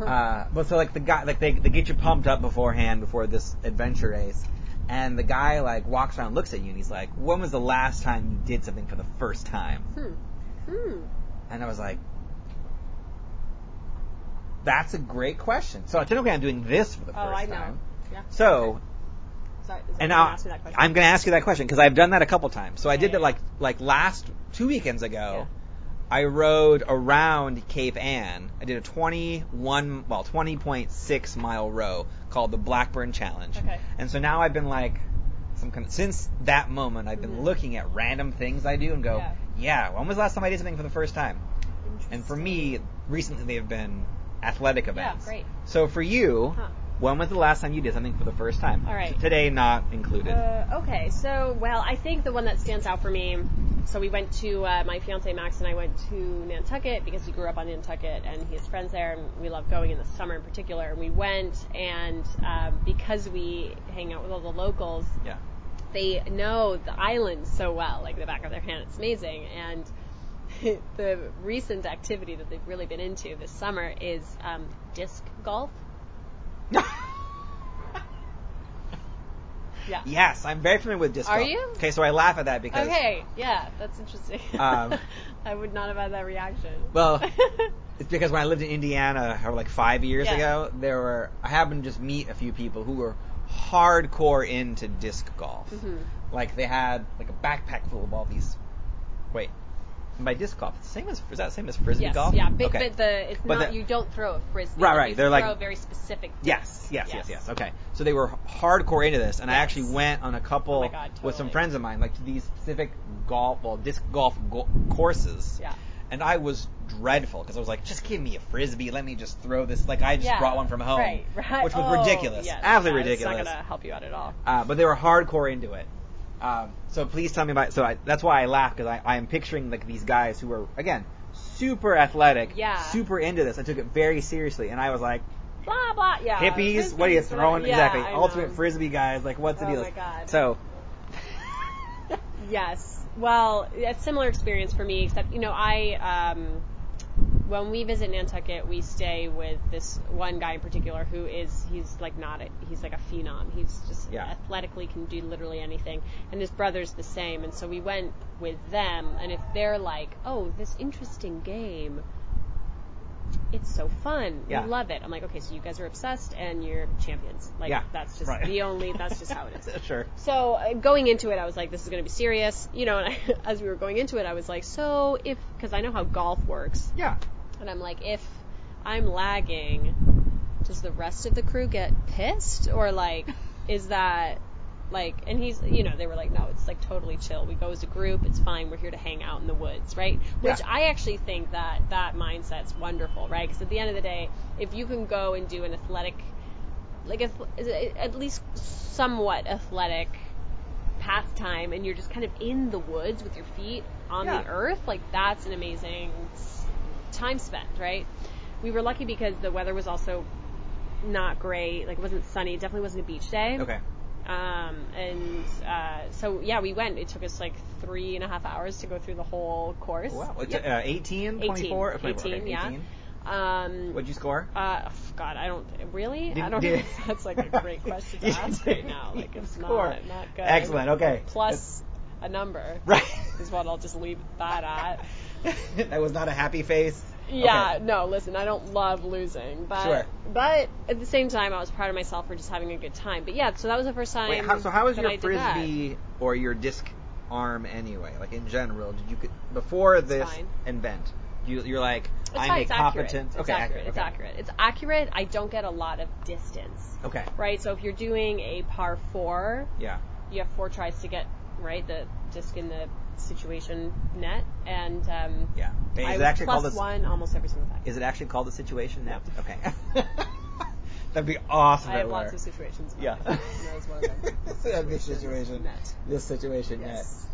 [SPEAKER 1] Uh, but so like the guy, like they they get you pumped up beforehand before this adventure race, and the guy like walks around, looks at you, and he's like, "When was the last time you did something for the first time?"
[SPEAKER 2] Hmm. Hmm.
[SPEAKER 1] And I was like, "That's a great question." So technically, I'm doing this for the
[SPEAKER 2] Oh,
[SPEAKER 1] first
[SPEAKER 2] I know.
[SPEAKER 1] time.
[SPEAKER 2] Yeah.
[SPEAKER 1] So
[SPEAKER 2] Sorry,
[SPEAKER 1] and now
[SPEAKER 2] gonna ask me that question?
[SPEAKER 1] I'm going to ask you that question because I've done that a couple times. So I did
[SPEAKER 2] yeah,
[SPEAKER 1] that like like last two weekends ago. I rowed around Cape Ann. I did a 21 well 20.6 mile row called the Blackburn Challenge.
[SPEAKER 2] Okay.
[SPEAKER 1] And so now I've been like some kind of, since that moment I've been
[SPEAKER 2] Mhm.
[SPEAKER 1] looking at random things I do and go,
[SPEAKER 2] Yeah.
[SPEAKER 1] yeah, when was the last time I did something for the first time? And for me, recently they have been athletic events.
[SPEAKER 2] Yeah, great.
[SPEAKER 1] So for you,
[SPEAKER 2] Huh.
[SPEAKER 1] when was the last time you did something for the first time?
[SPEAKER 2] All right.
[SPEAKER 1] So today not included.
[SPEAKER 2] Uh, okay, so well, I think the one that stands out for me. So we went to uh, my fiance Max and I went to Nantucket because he grew up on Nantucket and he has friends there, and we love going in the summer in particular. And we went, and um, because we hang out with all the locals,
[SPEAKER 1] yeah.
[SPEAKER 2] they know the island so well, like the back of their hand. It's amazing. And the recent activity that they've really been into this summer is um, disc golf. Yeah.
[SPEAKER 1] Yes, I'm very familiar with disc
[SPEAKER 2] Are
[SPEAKER 1] golf.
[SPEAKER 2] you?
[SPEAKER 1] Okay, so I laugh at that because
[SPEAKER 2] Okay, yeah, that's interesting.
[SPEAKER 1] Um,
[SPEAKER 2] I would not have had that reaction.
[SPEAKER 1] Well, It's because when I lived in Indiana, or like five years
[SPEAKER 2] Yeah.
[SPEAKER 1] ago, there were I happened to just meet a few people who were hardcore into disc golf.
[SPEAKER 2] Mhm.
[SPEAKER 1] Like they had like a backpack full of all these. Wait, by disc golf, it's the same as is that same as frisbee
[SPEAKER 2] Yes,
[SPEAKER 1] golf?
[SPEAKER 2] yeah, but,
[SPEAKER 1] okay.
[SPEAKER 2] but the it's
[SPEAKER 1] But
[SPEAKER 2] not
[SPEAKER 1] the-
[SPEAKER 2] you don't throw a frisbee.
[SPEAKER 1] Right, right,
[SPEAKER 2] You
[SPEAKER 1] they're
[SPEAKER 2] throw
[SPEAKER 1] like-
[SPEAKER 2] a very specific.
[SPEAKER 1] Yes, yes, yes,
[SPEAKER 2] Yes.
[SPEAKER 1] yes, Okay. So they were hardcore into this, and I actually went on a couple
[SPEAKER 2] Oh God,
[SPEAKER 1] with some friends of mine, like to these specific golf, well, disc golf go- courses.
[SPEAKER 2] Yeah.
[SPEAKER 1] And I was dreadful because I was like, just give me a frisbee, let me just throw this. Like I just
[SPEAKER 2] Yeah,
[SPEAKER 1] brought one from home,
[SPEAKER 2] Right, right.
[SPEAKER 1] which was
[SPEAKER 2] Oh,
[SPEAKER 1] ridiculous,
[SPEAKER 2] yes,
[SPEAKER 1] absolutely ridiculous.
[SPEAKER 2] It's not gonna help you out at all.
[SPEAKER 1] Uh, but they were hardcore into it. Um, so please tell me about. So I, that's why I laugh because I, I am picturing like these guys who are again super athletic,
[SPEAKER 2] Yeah.
[SPEAKER 1] super into this. I took it very seriously, and I was like,
[SPEAKER 2] Blah blah. Yeah.
[SPEAKER 1] hippies, what are you throwing?
[SPEAKER 2] yeah,
[SPEAKER 1] exactly,
[SPEAKER 2] I
[SPEAKER 1] ultimate
[SPEAKER 2] know.
[SPEAKER 1] frisbee guys. Like, what's the
[SPEAKER 2] Oh
[SPEAKER 1] deal?
[SPEAKER 2] my God.
[SPEAKER 1] So
[SPEAKER 2] Yes. Well, a similar experience for me, except you know, I um, when we visit Nantucket, we stay with this one guy in particular who is he's like not a, he's like a phenom. He's just
[SPEAKER 1] Yeah.
[SPEAKER 2] athletically can do literally anything, and his brother's the same. And so we went with them, and if they're like, oh, this interesting game. It's so fun.
[SPEAKER 1] Yeah.
[SPEAKER 2] We love it. I'm like, okay, so you guys are obsessed and you're champions. Like,
[SPEAKER 1] Yeah,
[SPEAKER 2] that's just
[SPEAKER 1] right.
[SPEAKER 2] the only, that's just how it is.
[SPEAKER 1] sure.
[SPEAKER 2] So uh, going into it, I was like, this is going to be serious, you know. And I, as we were going into it, I was like, so if because I know how golf works,
[SPEAKER 1] Yeah.
[SPEAKER 2] And I'm like, if I'm lagging, does the rest of the crew get pissed or like, is that like? And he's, you know, they were like, no, it's like totally chill. We go as a group. It's fine. We're here to hang out in the woods, right? Which I actually think that that mindset's wonderful, right? Because at the end of the day, if you can go and do an athletic like if, at least somewhat athletic pastime and you're just kind of in the woods with your feet on
[SPEAKER 1] Yeah.
[SPEAKER 2] the earth like that's an amazing time spent right we were lucky because the weather was also not great like it wasn't sunny it definitely wasn't a beach day
[SPEAKER 1] Okay.
[SPEAKER 2] um, and uh, so yeah we went it took us like three and a half hours to go through the whole course
[SPEAKER 1] Wow. It's,
[SPEAKER 2] Yep.
[SPEAKER 1] uh, 18, 24,
[SPEAKER 2] 18, 18, yeah.
[SPEAKER 1] 18.
[SPEAKER 2] um,
[SPEAKER 1] What'd you score?
[SPEAKER 2] uh, God, I don't really. I don't.
[SPEAKER 1] did-.
[SPEAKER 2] That's like a great question to ask right now. Like it's
[SPEAKER 1] score.
[SPEAKER 2] not not good.
[SPEAKER 1] Excellent. Okay.
[SPEAKER 2] Plus a number
[SPEAKER 1] Right.
[SPEAKER 2] is what I'll just leave that at.
[SPEAKER 1] that was not a happy face.
[SPEAKER 2] Yeah.
[SPEAKER 1] Okay.
[SPEAKER 2] No. Listen, I don't love losing, but
[SPEAKER 1] Sure.
[SPEAKER 2] but at the same time, I was proud of myself for just having a good time. But yeah, so that was the first time.
[SPEAKER 1] Wait, how, so how was your
[SPEAKER 2] I
[SPEAKER 1] frisbee or your disc arm anyway? Like in general, did you before this
[SPEAKER 2] fine.
[SPEAKER 1] invent? You, you're like
[SPEAKER 2] It's
[SPEAKER 1] I'm
[SPEAKER 2] fine,
[SPEAKER 1] a
[SPEAKER 2] it's
[SPEAKER 1] competent.
[SPEAKER 2] accurate. It's
[SPEAKER 1] okay,
[SPEAKER 2] accurate. It's
[SPEAKER 1] okay.
[SPEAKER 2] accurate. It's accurate. I don't get a lot of distance.
[SPEAKER 1] Okay.
[SPEAKER 2] Right. So if you're doing a par four,
[SPEAKER 1] Yeah.
[SPEAKER 2] you have four tries to get right the disc in the situation net, and um,
[SPEAKER 1] Yeah. Is
[SPEAKER 2] I
[SPEAKER 1] it actually
[SPEAKER 2] plus
[SPEAKER 1] called a,
[SPEAKER 2] one almost every single time.
[SPEAKER 1] Is it actually called a situation net? Okay. That'd be awesome.
[SPEAKER 2] I have lots
[SPEAKER 1] were.
[SPEAKER 2] of situations.
[SPEAKER 1] Yeah.
[SPEAKER 2] my that was one of them.
[SPEAKER 1] That'd be situation.
[SPEAKER 2] Net.
[SPEAKER 1] This situation
[SPEAKER 2] Yes.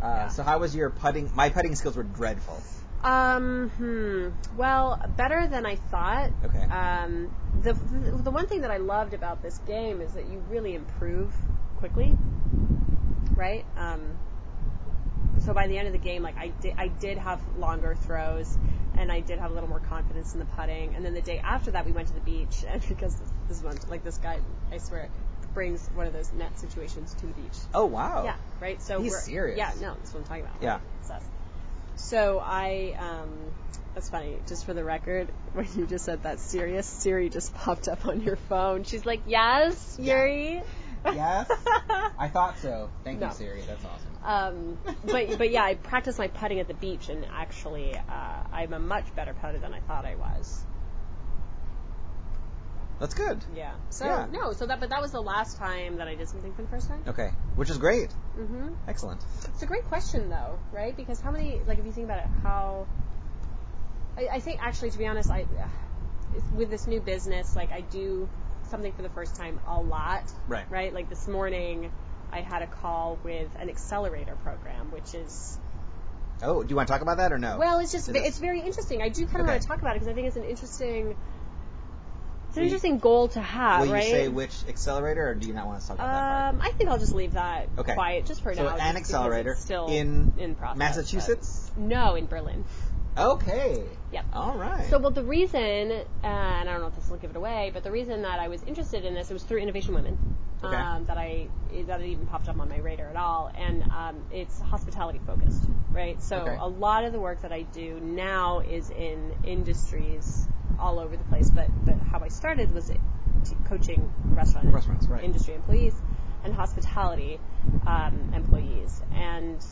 [SPEAKER 1] net. Uh, So how was your putting? My putting skills were dreadful.
[SPEAKER 2] Um. Hmm. Well, better than I thought.
[SPEAKER 1] Okay.
[SPEAKER 2] Um. The the one thing that I loved about this game is that you really improve quickly. Right. Um. So by the end of the game, like I did, I did have longer throws, and I did have a little more confidence in the putting. And then the day after that, we went to the beach, and because this is one, like this guy, I swear, brings one of those net situations to the beach.
[SPEAKER 1] Oh wow.
[SPEAKER 2] Yeah, right. So
[SPEAKER 1] He's
[SPEAKER 2] we're,
[SPEAKER 1] serious.
[SPEAKER 2] Yeah, no, that's what I'm talking about.
[SPEAKER 1] Yeah.
[SPEAKER 2] It's us. So I, um, that's funny. Just for the record, when you just said that serious, Siri just popped up on your phone. She's like, "Yes, Yuri."
[SPEAKER 1] Yes. I thought so. Thank
[SPEAKER 2] No.
[SPEAKER 1] you, Siri. That's awesome.
[SPEAKER 2] Um, but but yeah, I practiced my putting at the beach, and actually, uh, I'm a much better putter than I thought I was.
[SPEAKER 1] That's good.
[SPEAKER 2] Yeah. So
[SPEAKER 1] Yeah.
[SPEAKER 2] no, so that but that was the last time that I did something for the first time.
[SPEAKER 1] Okay, which is great.
[SPEAKER 2] Mm-hmm.
[SPEAKER 1] Excellent.
[SPEAKER 2] It's a great question, though, right? Because how many, like, if you think about it, how. I, I think, actually, to be honest, I with this new business, like, I do something for the first time a lot.
[SPEAKER 1] Right.
[SPEAKER 2] Right? Like, this morning, I had a call with an accelerator program, which is.
[SPEAKER 1] Oh, do you want to talk about that or no?
[SPEAKER 2] Well, it's just,
[SPEAKER 1] It
[SPEAKER 2] it's very interesting. I do kind of
[SPEAKER 1] Okay.
[SPEAKER 2] want to talk about it because I think it's an interesting. It's an interesting goal to have,
[SPEAKER 1] Will you
[SPEAKER 2] right?
[SPEAKER 1] say which accelerator, or do you not want to talk about that
[SPEAKER 2] Um, I think I'll just leave that
[SPEAKER 1] Okay.
[SPEAKER 2] quiet just for
[SPEAKER 1] So
[SPEAKER 2] now. So an
[SPEAKER 1] accelerator
[SPEAKER 2] still
[SPEAKER 1] in
[SPEAKER 2] in process,
[SPEAKER 1] Massachusetts?
[SPEAKER 2] No, in Berlin.
[SPEAKER 1] Okay.
[SPEAKER 2] Yep.
[SPEAKER 1] All right.
[SPEAKER 2] So, well, the reason, uh, and I don't know if this will give it away, but the reason that I was interested in this, it was through Innovation Women.
[SPEAKER 1] Okay.
[SPEAKER 2] um, that I that it even popped up on my radar at all, and um, it's hospitality focused, right? So
[SPEAKER 1] Okay.
[SPEAKER 2] a lot of the work that I do now is in industries all over the place, but but how I started was t- coaching restaurant
[SPEAKER 1] Restaurants, right.
[SPEAKER 2] industry employees and hospitality um, employees, and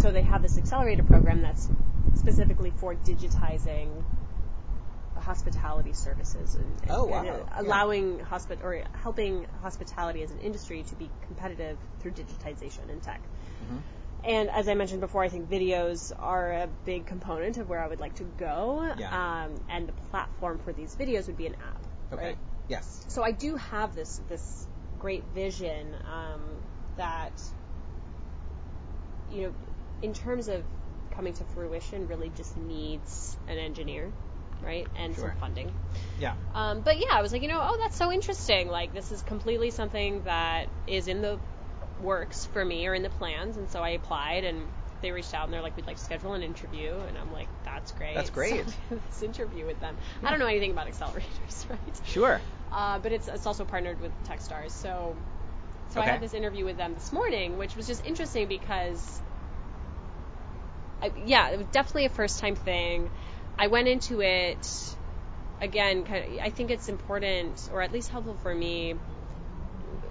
[SPEAKER 2] so they have this accelerator program that's specifically for digitizing hospitality services and, and-
[SPEAKER 1] Oh, wow.
[SPEAKER 2] and, uh,
[SPEAKER 1] Yeah.
[SPEAKER 2] allowing hospi- or helping hospitality as an industry to be competitive through digitization and tech.
[SPEAKER 1] Mhm.
[SPEAKER 2] And as I mentioned before, I think videos are a big component of where I would like to go.
[SPEAKER 1] Yeah.
[SPEAKER 2] Um, and the platform for these videos would be an app.
[SPEAKER 1] Okay.
[SPEAKER 2] Right?
[SPEAKER 1] Yes.
[SPEAKER 2] so I do have this this great vision um, that you know, in terms of coming to fruition, really just needs an engineer, right, and
[SPEAKER 1] Sure.
[SPEAKER 2] some funding.
[SPEAKER 1] Yeah.
[SPEAKER 2] Um, but yeah, I was like, you know, oh, that's so interesting. Like, this is completely something that is in the works for me or in the plans, and so I applied and. They reached out and they're like, "We'd like to schedule an interview," and I'm like, "That's great."
[SPEAKER 1] That's great.
[SPEAKER 2] So, this interview with them. I don't know anything about accelerators, right?
[SPEAKER 1] Sure.
[SPEAKER 2] Uh, but it's it's also partnered with Techstars. So so I had this interview with them this morning, which was just interesting because I, yeah, it was definitely a first time thing. I went into it again. Kind of, I think it's important, or at least helpful for me,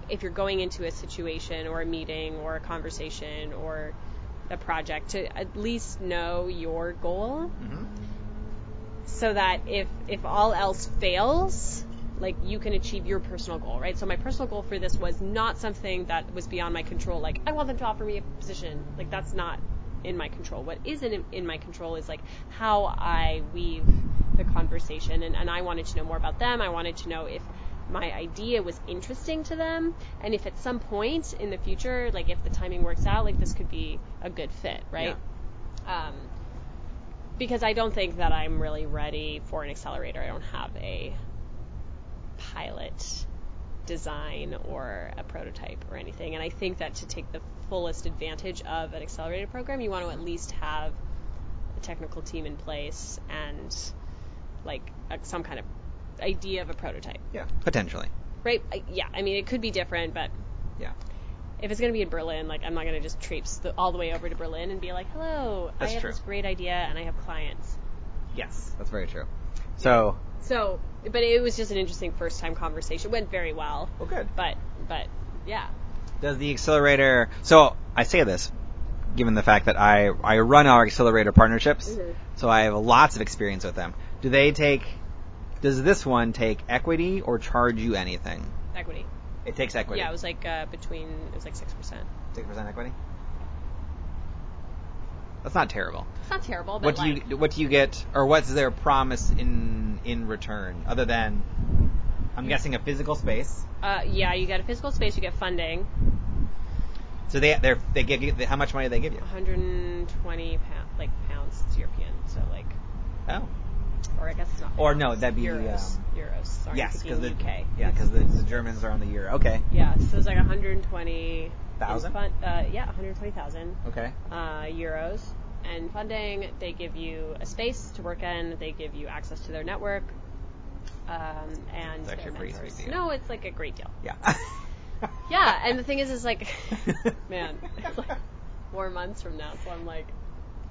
[SPEAKER 2] if you're going into a situation or a meeting or a conversation or a project, to at least know your goal
[SPEAKER 1] hmm
[SPEAKER 2] so that if if all else fails like you can achieve your personal goal right? So my personal goal for this was not something that was beyond my control like i want them to offer me a position. Like that's not in my control. What is in, in my control is like how i weave the conversation and, and i wanted to know more about them. I wanted to know if my idea was interesting to them and if at some point in the future like if the timing works out like this could be a good fit right? Um, because I don't think that I'm really ready for an accelerator. I don't have a pilot design or a prototype or anything. And I think that to take the fullest advantage of an accelerated program, you want to at least have a technical team in place and like a, some kind of idea of a prototype,
[SPEAKER 1] Yeah. Potentially.
[SPEAKER 2] right? I, yeah, I mean it could be different, but
[SPEAKER 1] Yeah.
[SPEAKER 2] if it's going to be in Berlin, like I'm not going to just traipse the, all the way over to Berlin and be like, "Hello,
[SPEAKER 1] That's
[SPEAKER 2] I have
[SPEAKER 1] true.
[SPEAKER 2] this great idea and I have clients."
[SPEAKER 1] Yes. That's very true. So.
[SPEAKER 2] So, but it was just an interesting first time conversation. Went very well,
[SPEAKER 1] Well, good.
[SPEAKER 2] but but yeah,
[SPEAKER 1] Does the accelerator? So I say this, given the fact that I I run our accelerator partnerships,
[SPEAKER 2] Mhm.
[SPEAKER 1] so I have lots of experience with them. Do they take? Does this one take equity or charge you anything?
[SPEAKER 2] equity.
[SPEAKER 1] It takes equity.
[SPEAKER 2] Yeah, it was like uh, between it was like six percent.
[SPEAKER 1] six percent equity. That's not terrible.
[SPEAKER 2] It's not terrible, but
[SPEAKER 1] What do
[SPEAKER 2] like,
[SPEAKER 1] you what do you get, or what's their promise in in return, other than I'm guessing a physical space?
[SPEAKER 2] uh, yeah, you get a physical space, you get funding,
[SPEAKER 1] So they they they give you how much money do they give you?
[SPEAKER 2] 120 pound, like pounds. It's European, so like,
[SPEAKER 1] Oh,
[SPEAKER 2] or I guess it's not.
[SPEAKER 1] Or
[SPEAKER 2] pounds,
[SPEAKER 1] no, that'd be,
[SPEAKER 2] euros.
[SPEAKER 1] um,
[SPEAKER 2] euros. Sorry,
[SPEAKER 1] yes,
[SPEAKER 2] because
[SPEAKER 1] the
[SPEAKER 2] UK.
[SPEAKER 1] yeah, because the, the Germans are on the euro. Okay,
[SPEAKER 2] Yeah, so it's like 120 in
[SPEAKER 1] Thousand?
[SPEAKER 2] fun- uh, yeah, 120,000
[SPEAKER 1] okay,
[SPEAKER 2] uh, euros. And funding, they give you a space to work in. They give you access to their network. Um, and
[SPEAKER 1] It's actually
[SPEAKER 2] their
[SPEAKER 1] a pretty
[SPEAKER 2] mentors.
[SPEAKER 1] sweet deal.
[SPEAKER 2] No, it's like a great deal.
[SPEAKER 1] yeah,
[SPEAKER 2] Yeah, and the thing is, is like, man, it's like four months from now. So I'm like,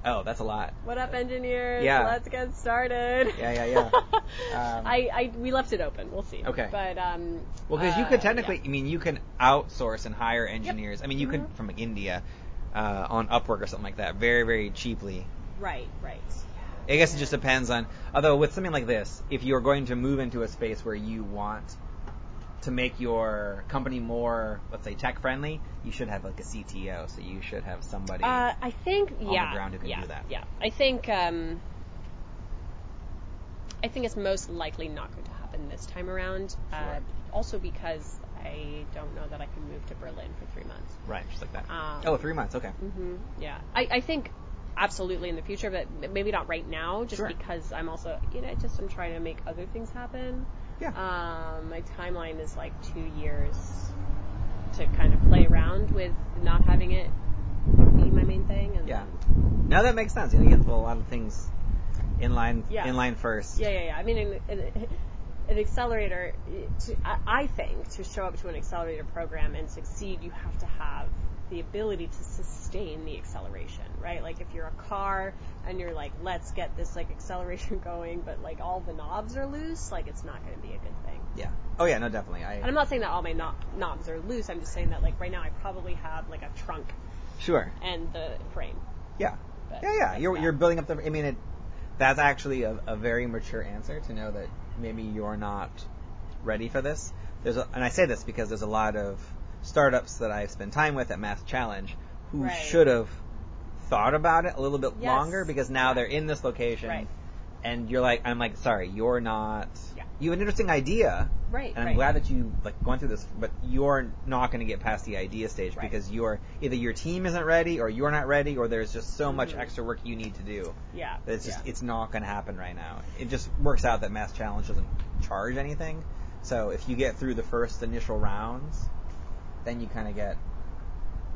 [SPEAKER 1] oh, that's a lot.
[SPEAKER 2] what up, engineers?
[SPEAKER 1] Yeah.
[SPEAKER 2] Let's get started.
[SPEAKER 1] Yeah, yeah, yeah. Um,
[SPEAKER 2] I, I, we left it open. We'll see.
[SPEAKER 1] Okay.
[SPEAKER 2] But um.
[SPEAKER 1] Well, because you
[SPEAKER 2] uh,
[SPEAKER 1] could technically,
[SPEAKER 2] yeah.
[SPEAKER 1] I mean, you can outsource and hire engineers. I mean, you could
[SPEAKER 2] Mhm.
[SPEAKER 1] from India uh, on Upwork or something like that, very, very cheaply.
[SPEAKER 2] Right. Right.
[SPEAKER 1] I guess it just depends on. Although with something like this, if you're going to move into a space where you want to make your company more, let's say, tech friendly, you should have like a CTO. So you should have somebody.
[SPEAKER 2] Uh, I think
[SPEAKER 1] the
[SPEAKER 2] yeah,
[SPEAKER 1] ground who can
[SPEAKER 2] yeah,
[SPEAKER 1] do that.
[SPEAKER 2] Yeah, I think um, I think it's most likely not going to happen this time around. Uh,
[SPEAKER 1] Sure.
[SPEAKER 2] also because I don't know that I can move to Berlin for three months.
[SPEAKER 1] right, just like that.
[SPEAKER 2] Um,
[SPEAKER 1] oh, three months. Okay.
[SPEAKER 2] hmm Yeah, I, I think absolutely in the future, but maybe not right now, just
[SPEAKER 1] Sure.
[SPEAKER 2] because I'm also you know just I'm trying to make other things happen.
[SPEAKER 1] Yeah.
[SPEAKER 2] Um, my timeline is like two years to kind of play around with not having it be my main thing. And
[SPEAKER 1] Yeah. Now that makes sense. You know, you get a lot of things in line,
[SPEAKER 2] Yeah.
[SPEAKER 1] in line first.
[SPEAKER 2] Yeah, yeah, yeah. I mean, in, in, an accelerator, to, I I think, to show up to an accelerator program and succeed, you have to have the ability to sustain the acceleration, right? Like if you're a car and you're like, let's get this like acceleration going, but like all the knobs are loose, like it's not going to be a good thing.
[SPEAKER 1] Yeah. Oh yeah, no, definitely. I, And
[SPEAKER 2] I'm not saying that all my knob- knobs are loose. I'm just saying that like right now I probably have like a trunk
[SPEAKER 1] sure.
[SPEAKER 2] and the frame.
[SPEAKER 1] Yeah.
[SPEAKER 2] But
[SPEAKER 1] Yeah, yeah.
[SPEAKER 2] that's
[SPEAKER 1] You're
[SPEAKER 2] that.
[SPEAKER 1] you're building up the. I mean, it. That's actually a, a very mature answer to know that maybe you're not ready for this. There's a, and I say this because there's a lot of startups that I've spent time with at Mass Challenge who
[SPEAKER 2] Right.
[SPEAKER 1] should have thought about it a little bit
[SPEAKER 2] Yes.
[SPEAKER 1] longer because now
[SPEAKER 2] Yeah.
[SPEAKER 1] they're in this location,
[SPEAKER 2] Right.
[SPEAKER 1] and you're like, I'm like, sorry, you're not.
[SPEAKER 2] Yeah.
[SPEAKER 1] You have an interesting idea,
[SPEAKER 2] Right.
[SPEAKER 1] and I'm
[SPEAKER 2] right.
[SPEAKER 1] glad that you like going through this, but you're not going to get past the idea stage because you're either your team isn't ready or you're not ready or there's just so much
[SPEAKER 2] Mhm.
[SPEAKER 1] extra work you need to do.
[SPEAKER 2] Yeah.
[SPEAKER 1] that It's just
[SPEAKER 2] yeah.
[SPEAKER 1] it's not going to happen right now. It just works out that Mass Challenge doesn't charge anything, so if you get through the first initial rounds, then you kind of get.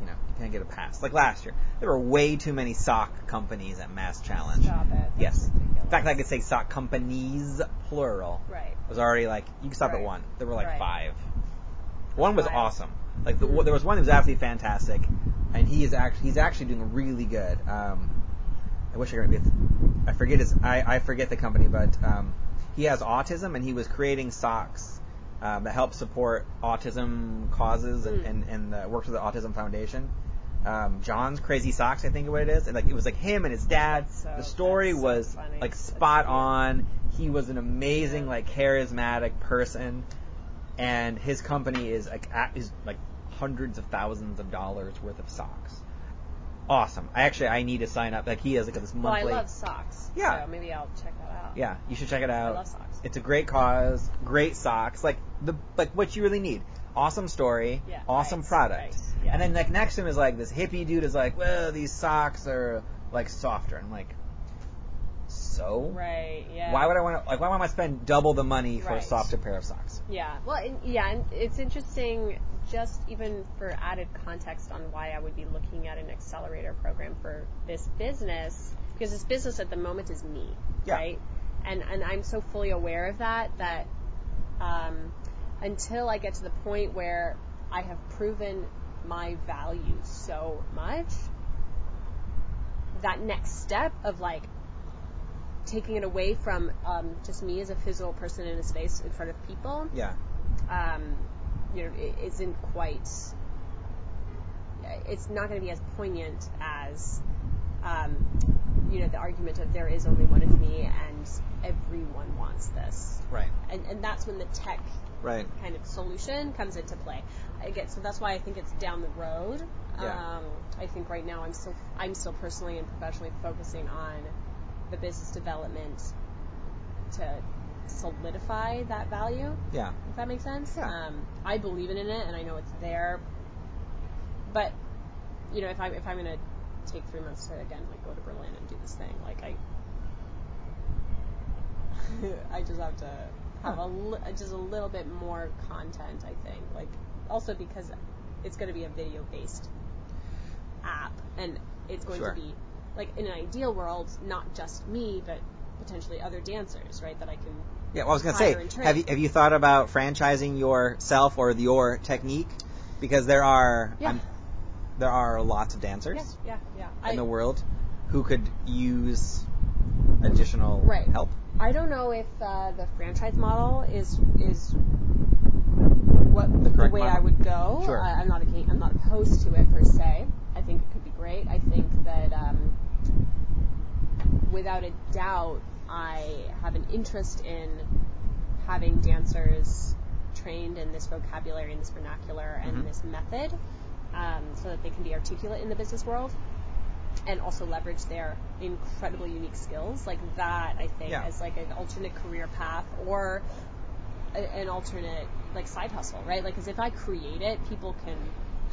[SPEAKER 1] You know, you kind of get a pass. Like last year, there were way too many sock companies at Mass Challenge.
[SPEAKER 2] Stop it. That's
[SPEAKER 1] Yes.
[SPEAKER 2] ridiculous.
[SPEAKER 1] In fact, I could say sock companies plural
[SPEAKER 2] Right.
[SPEAKER 1] was already like you can stop at one. There were like
[SPEAKER 2] Right.
[SPEAKER 1] five. One was
[SPEAKER 2] Five.
[SPEAKER 1] awesome. Like the,
[SPEAKER 2] Mhm.
[SPEAKER 1] there was one that was absolutely fantastic, and he is actually he's actually doing really good. Um, I wish I could. I forget his. I, I forget the company, but um, he has autism, and he was creating socks um, that helps support autism causes and
[SPEAKER 2] Mm.
[SPEAKER 1] and, and uh, works with the Autism Foundation. Um, John's Crazy Socks, I think is what it is, and like it was like him and his dad.
[SPEAKER 2] So-
[SPEAKER 1] the story
[SPEAKER 2] so
[SPEAKER 1] was like spot on. He was an amazing,
[SPEAKER 2] Yeah.
[SPEAKER 1] like charismatic person, and his company is like at, is like hundreds of thousands of dollars worth of socks. Awesome. I actually I need to sign up. Like he has like this
[SPEAKER 2] Well, I
[SPEAKER 1] monthly.
[SPEAKER 2] love socks.
[SPEAKER 1] Yeah.
[SPEAKER 2] So maybe I'll check that out.
[SPEAKER 1] yeah, you should check it out.
[SPEAKER 2] I love socks.
[SPEAKER 1] It's a great cause, great socks, like the like what you really need. Awesome story,
[SPEAKER 2] Yeah,
[SPEAKER 1] awesome
[SPEAKER 2] right,
[SPEAKER 1] product.
[SPEAKER 2] right, yeah.
[SPEAKER 1] And then like next to him is like this hippie dude is like, well, these socks are like softer. And I'm like, so
[SPEAKER 2] Right. Yeah.
[SPEAKER 1] why would I want to like why would I spend double the money for a
[SPEAKER 2] Right.
[SPEAKER 1] softer pair of socks?
[SPEAKER 2] Yeah. Well, and, yeah, and it's interesting just even for added context on why I would be looking at an accelerator program for this business because this business at the moment is me,
[SPEAKER 1] Yeah.
[SPEAKER 2] right? And and I'm so fully aware of that that um, until I get to the point where I have proven my value so much, that next step of like taking it away from um, just me as a physical person in a space in front of people,
[SPEAKER 1] Yeah.
[SPEAKER 2] um, you know, it isn't quite. It's not going to be as poignant as, um, you know, the argument of there is only one of me and everyone wants this,
[SPEAKER 1] Right.
[SPEAKER 2] and and that's when the tech
[SPEAKER 1] Right.
[SPEAKER 2] kind of solution comes into play. I get so that's why I think it's down the road.
[SPEAKER 1] Yeah.
[SPEAKER 2] Um, I think right now I'm still I'm still personally and professionally focusing on the business development to solidify that value.
[SPEAKER 1] Yeah.
[SPEAKER 2] If that makes sense.
[SPEAKER 1] Yeah.
[SPEAKER 2] Um, I believe in it, and I know it's there. But you know, if I if I'm gonna take three months to again like go to Berlin and do this thing, like I, I just have to have a li- just a little bit more content. I think, like also because it's going to be a video based app, and it's going
[SPEAKER 1] Sure.
[SPEAKER 2] to be like in an ideal world, not just me, but potentially other dancers, right? That I can
[SPEAKER 1] Yeah, well, I was gonna say,
[SPEAKER 2] and
[SPEAKER 1] have you have you thought about franchising yourself or your technique? Because there are
[SPEAKER 2] Yeah.
[SPEAKER 1] I'm- there are lots of dancers
[SPEAKER 2] Yeah, yeah,
[SPEAKER 1] in
[SPEAKER 2] I,
[SPEAKER 1] the world who could use additional
[SPEAKER 2] Right.
[SPEAKER 1] help.
[SPEAKER 2] I don't know if uh, the franchise model is is what
[SPEAKER 1] The
[SPEAKER 2] the, way
[SPEAKER 1] model?
[SPEAKER 2] I would go.
[SPEAKER 1] Sure.
[SPEAKER 2] Uh, I'm not aga I'm not opposed to it per se. I think it could be great. I think that um, without a doubt, I have an interest in having dancers trained in this vocabulary, in this vernacular, and
[SPEAKER 1] Mhm.
[SPEAKER 2] this method, um, so that they can be articulate in the business world and also leverage their incredibly unique skills like that i think
[SPEAKER 1] Yeah.
[SPEAKER 2] as like an alternate career path or a, an alternate like side hustle right like because if i create it people can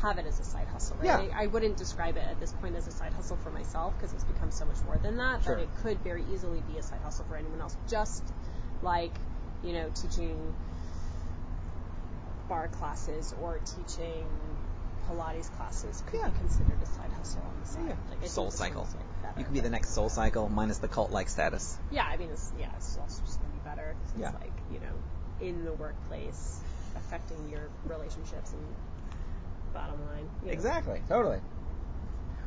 [SPEAKER 2] have it as a side hustle right
[SPEAKER 1] Yeah.
[SPEAKER 2] I, I wouldn't describe it at this point as a side hustle for myself because it's become so much more than that
[SPEAKER 1] Sure.
[SPEAKER 2] but it could very easily be a side hustle for anyone else just like you know teaching barre classes or teaching Pilates classes could
[SPEAKER 1] Yeah.
[SPEAKER 2] be considered a side hustle on the side.
[SPEAKER 1] Yeah.
[SPEAKER 2] Like,
[SPEAKER 1] Soul Cycle.
[SPEAKER 2] better,
[SPEAKER 1] You could be the next Soul Cycle minus the cult-like status.
[SPEAKER 2] Yeah, I mean, it's, yeah, it's also just gonna be better. 'cause
[SPEAKER 1] Yeah.
[SPEAKER 2] It's like you know, in the workplace affecting your relationships and bottom line. you know.
[SPEAKER 1] Exactly. Totally.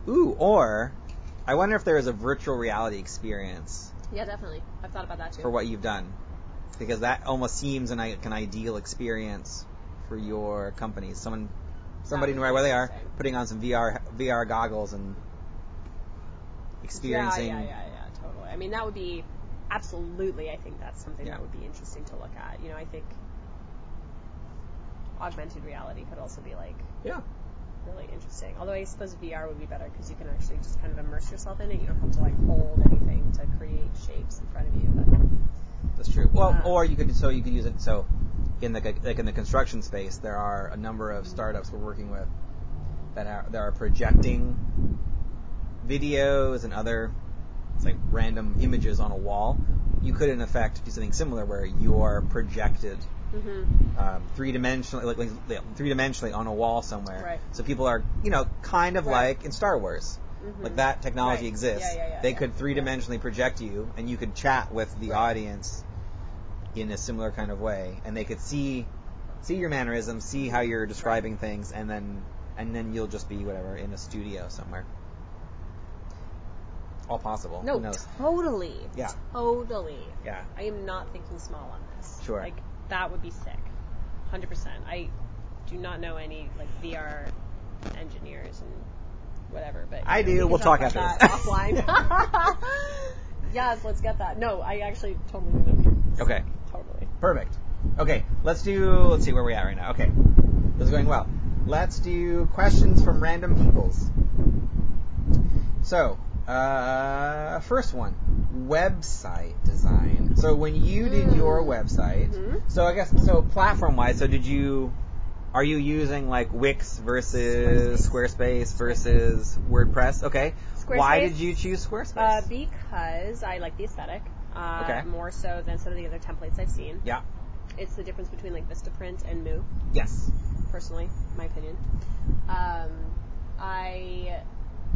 [SPEAKER 1] Ooh, or I wonder if there is a virtual reality experience
[SPEAKER 2] Yeah, definitely. I've thought about that too.
[SPEAKER 1] for what you've done, because that almost seems an, like an ideal experience for your company. Someone, somebody
[SPEAKER 2] would
[SPEAKER 1] right where they are, putting on some VR VR goggles and experiencing.
[SPEAKER 2] Yeah, yeah, yeah, yeah, totally. I mean, that would be absolutely. I think that's something
[SPEAKER 1] Yeah.
[SPEAKER 2] that would be interesting to look at. You know, I think augmented reality could also be like
[SPEAKER 1] Yeah.
[SPEAKER 2] really interesting. Although I suppose VR would be better because you can actually just kind of immerse yourself in it. You don't have to like hold anything to create shapes in front of you. But
[SPEAKER 1] That's true. Well,
[SPEAKER 2] Um,
[SPEAKER 1] or you could so you could use it so in the like in the construction space there are a number of startups we're working with that are that are projecting videos and other it's like random images on a wall. You could in effect do something similar where you're projected
[SPEAKER 2] mm-hmm.
[SPEAKER 1] um, three dimensionally like, like three dimensionally on a wall somewhere.
[SPEAKER 2] Right.
[SPEAKER 1] So people are you know kind of
[SPEAKER 2] Right.
[SPEAKER 1] like in Star Wars.
[SPEAKER 2] Mhm.
[SPEAKER 1] Like that technology
[SPEAKER 2] Right.
[SPEAKER 1] exists.
[SPEAKER 2] Yeah, yeah, yeah,
[SPEAKER 1] they
[SPEAKER 2] yeah.
[SPEAKER 1] could three dimensionally project you, and you could chat with the audience in a similar kind of way, and they could see see your mannerisms, see how you're describing things, and then and then you'll just be whatever in a studio somewhere. All possible.
[SPEAKER 2] no, totally,
[SPEAKER 1] Yeah.
[SPEAKER 2] totally.
[SPEAKER 1] Yeah.
[SPEAKER 2] I am not thinking small on this.
[SPEAKER 1] Sure.
[SPEAKER 2] Like that would be sick. Hundred percent. I do not know any like VR engineers and whatever, but
[SPEAKER 1] I do.
[SPEAKER 2] we
[SPEAKER 1] We'll talk
[SPEAKER 2] about
[SPEAKER 1] after this.
[SPEAKER 2] offline. yes, let's get that. No, I actually totally know.
[SPEAKER 1] Okay.
[SPEAKER 2] Totally.
[SPEAKER 1] Perfect. Okay, let's do. Let's see where we're at right now. Okay, this is going well. Let's do questions from random peoples. So, uh, first one, website design. So when you did your
[SPEAKER 2] Mm.
[SPEAKER 1] website,
[SPEAKER 2] Mhm.
[SPEAKER 1] so I guess so platform-wise, so did you? Are you using like Wix versus Squarespace, versus WordPress? Okay. Why did you choose Squarespace?
[SPEAKER 2] Uh, because I like the aesthetic. Uh,
[SPEAKER 1] Okay.
[SPEAKER 2] More so than some of the other templates I've seen.
[SPEAKER 1] yeah.
[SPEAKER 2] It's the difference between like Vistaprint and Moo.
[SPEAKER 1] Yes.
[SPEAKER 2] personally, my opinion. Um, I,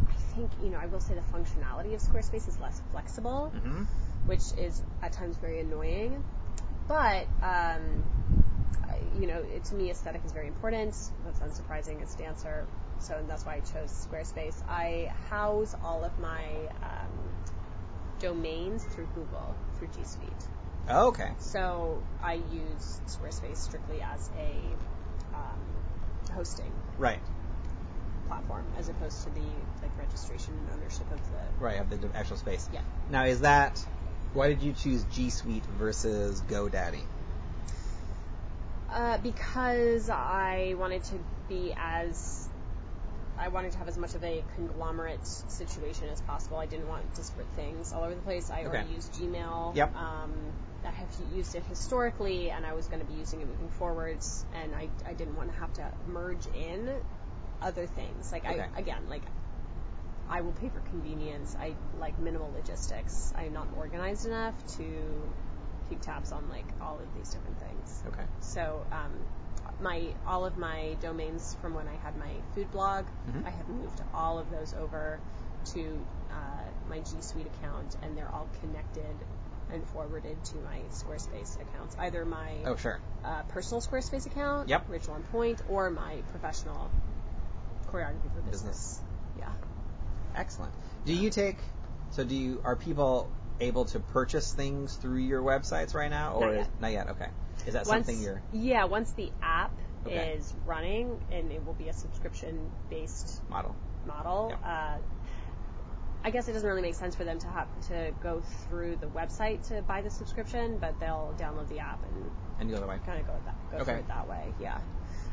[SPEAKER 2] I think you know I will say the functionality of Squarespace is less flexible,
[SPEAKER 1] hmm
[SPEAKER 2] which is at times very annoying. But um, you know, it, to me, aesthetic is very important. That's unsurprising as a dancer, so that's why I chose Squarespace. I house all of my um, domains through Google through G Suite.
[SPEAKER 1] Okay.
[SPEAKER 2] So I use Squarespace strictly as a um, hosting
[SPEAKER 1] Right.
[SPEAKER 2] Platform, as opposed to the like registration and ownership of the.
[SPEAKER 1] Right, of the actual space.
[SPEAKER 2] Yeah.
[SPEAKER 1] Now, is that why did you choose G Suite versus GoDaddy?
[SPEAKER 2] Uh, because I wanted to be as. I wanted to have as much of a conglomerate situation as possible. I didn't want disparate things all over the place. I already used Gmail.
[SPEAKER 1] Yep.
[SPEAKER 2] Um, I have used it historically, and I was going to be using it moving forwards, and I, I didn't want to have to merge in other things. Like
[SPEAKER 1] Okay.
[SPEAKER 2] I again, like I will pay for convenience. I like minimal logistics. I'm not organized enough to keep tabs on like all of these different things.
[SPEAKER 1] Okay.
[SPEAKER 2] So um, my all of my domains from when I had my food blog,
[SPEAKER 1] Mhm.
[SPEAKER 2] I have moved all of those over to uh, my G Suite account, and they're all connected and forwarded to my Squarespace accounts. Either my
[SPEAKER 1] Oh, sure.
[SPEAKER 2] uh, personal Squarespace account,
[SPEAKER 1] Yep.
[SPEAKER 2] Rachel on Point, or my professional choreography for business.
[SPEAKER 1] Business.
[SPEAKER 2] Yeah.
[SPEAKER 1] Excellent. Do you take? So, do you? Are people able to purchase things through your websites right now, or
[SPEAKER 2] Not
[SPEAKER 1] is
[SPEAKER 2] yet.
[SPEAKER 1] not yet? Okay. Is that
[SPEAKER 2] once,
[SPEAKER 1] something you're?
[SPEAKER 2] Yeah, once the app
[SPEAKER 1] Okay.
[SPEAKER 2] is running, and it will be a subscription-based
[SPEAKER 1] Model.
[SPEAKER 2] model.
[SPEAKER 1] Yep.
[SPEAKER 2] Uh, I guess it doesn't really make sense for them to have to go through the website to buy the subscription, but they'll download the app and
[SPEAKER 1] And the other way.
[SPEAKER 2] kind of go that go
[SPEAKER 1] Okay.
[SPEAKER 2] through it that way. Yeah,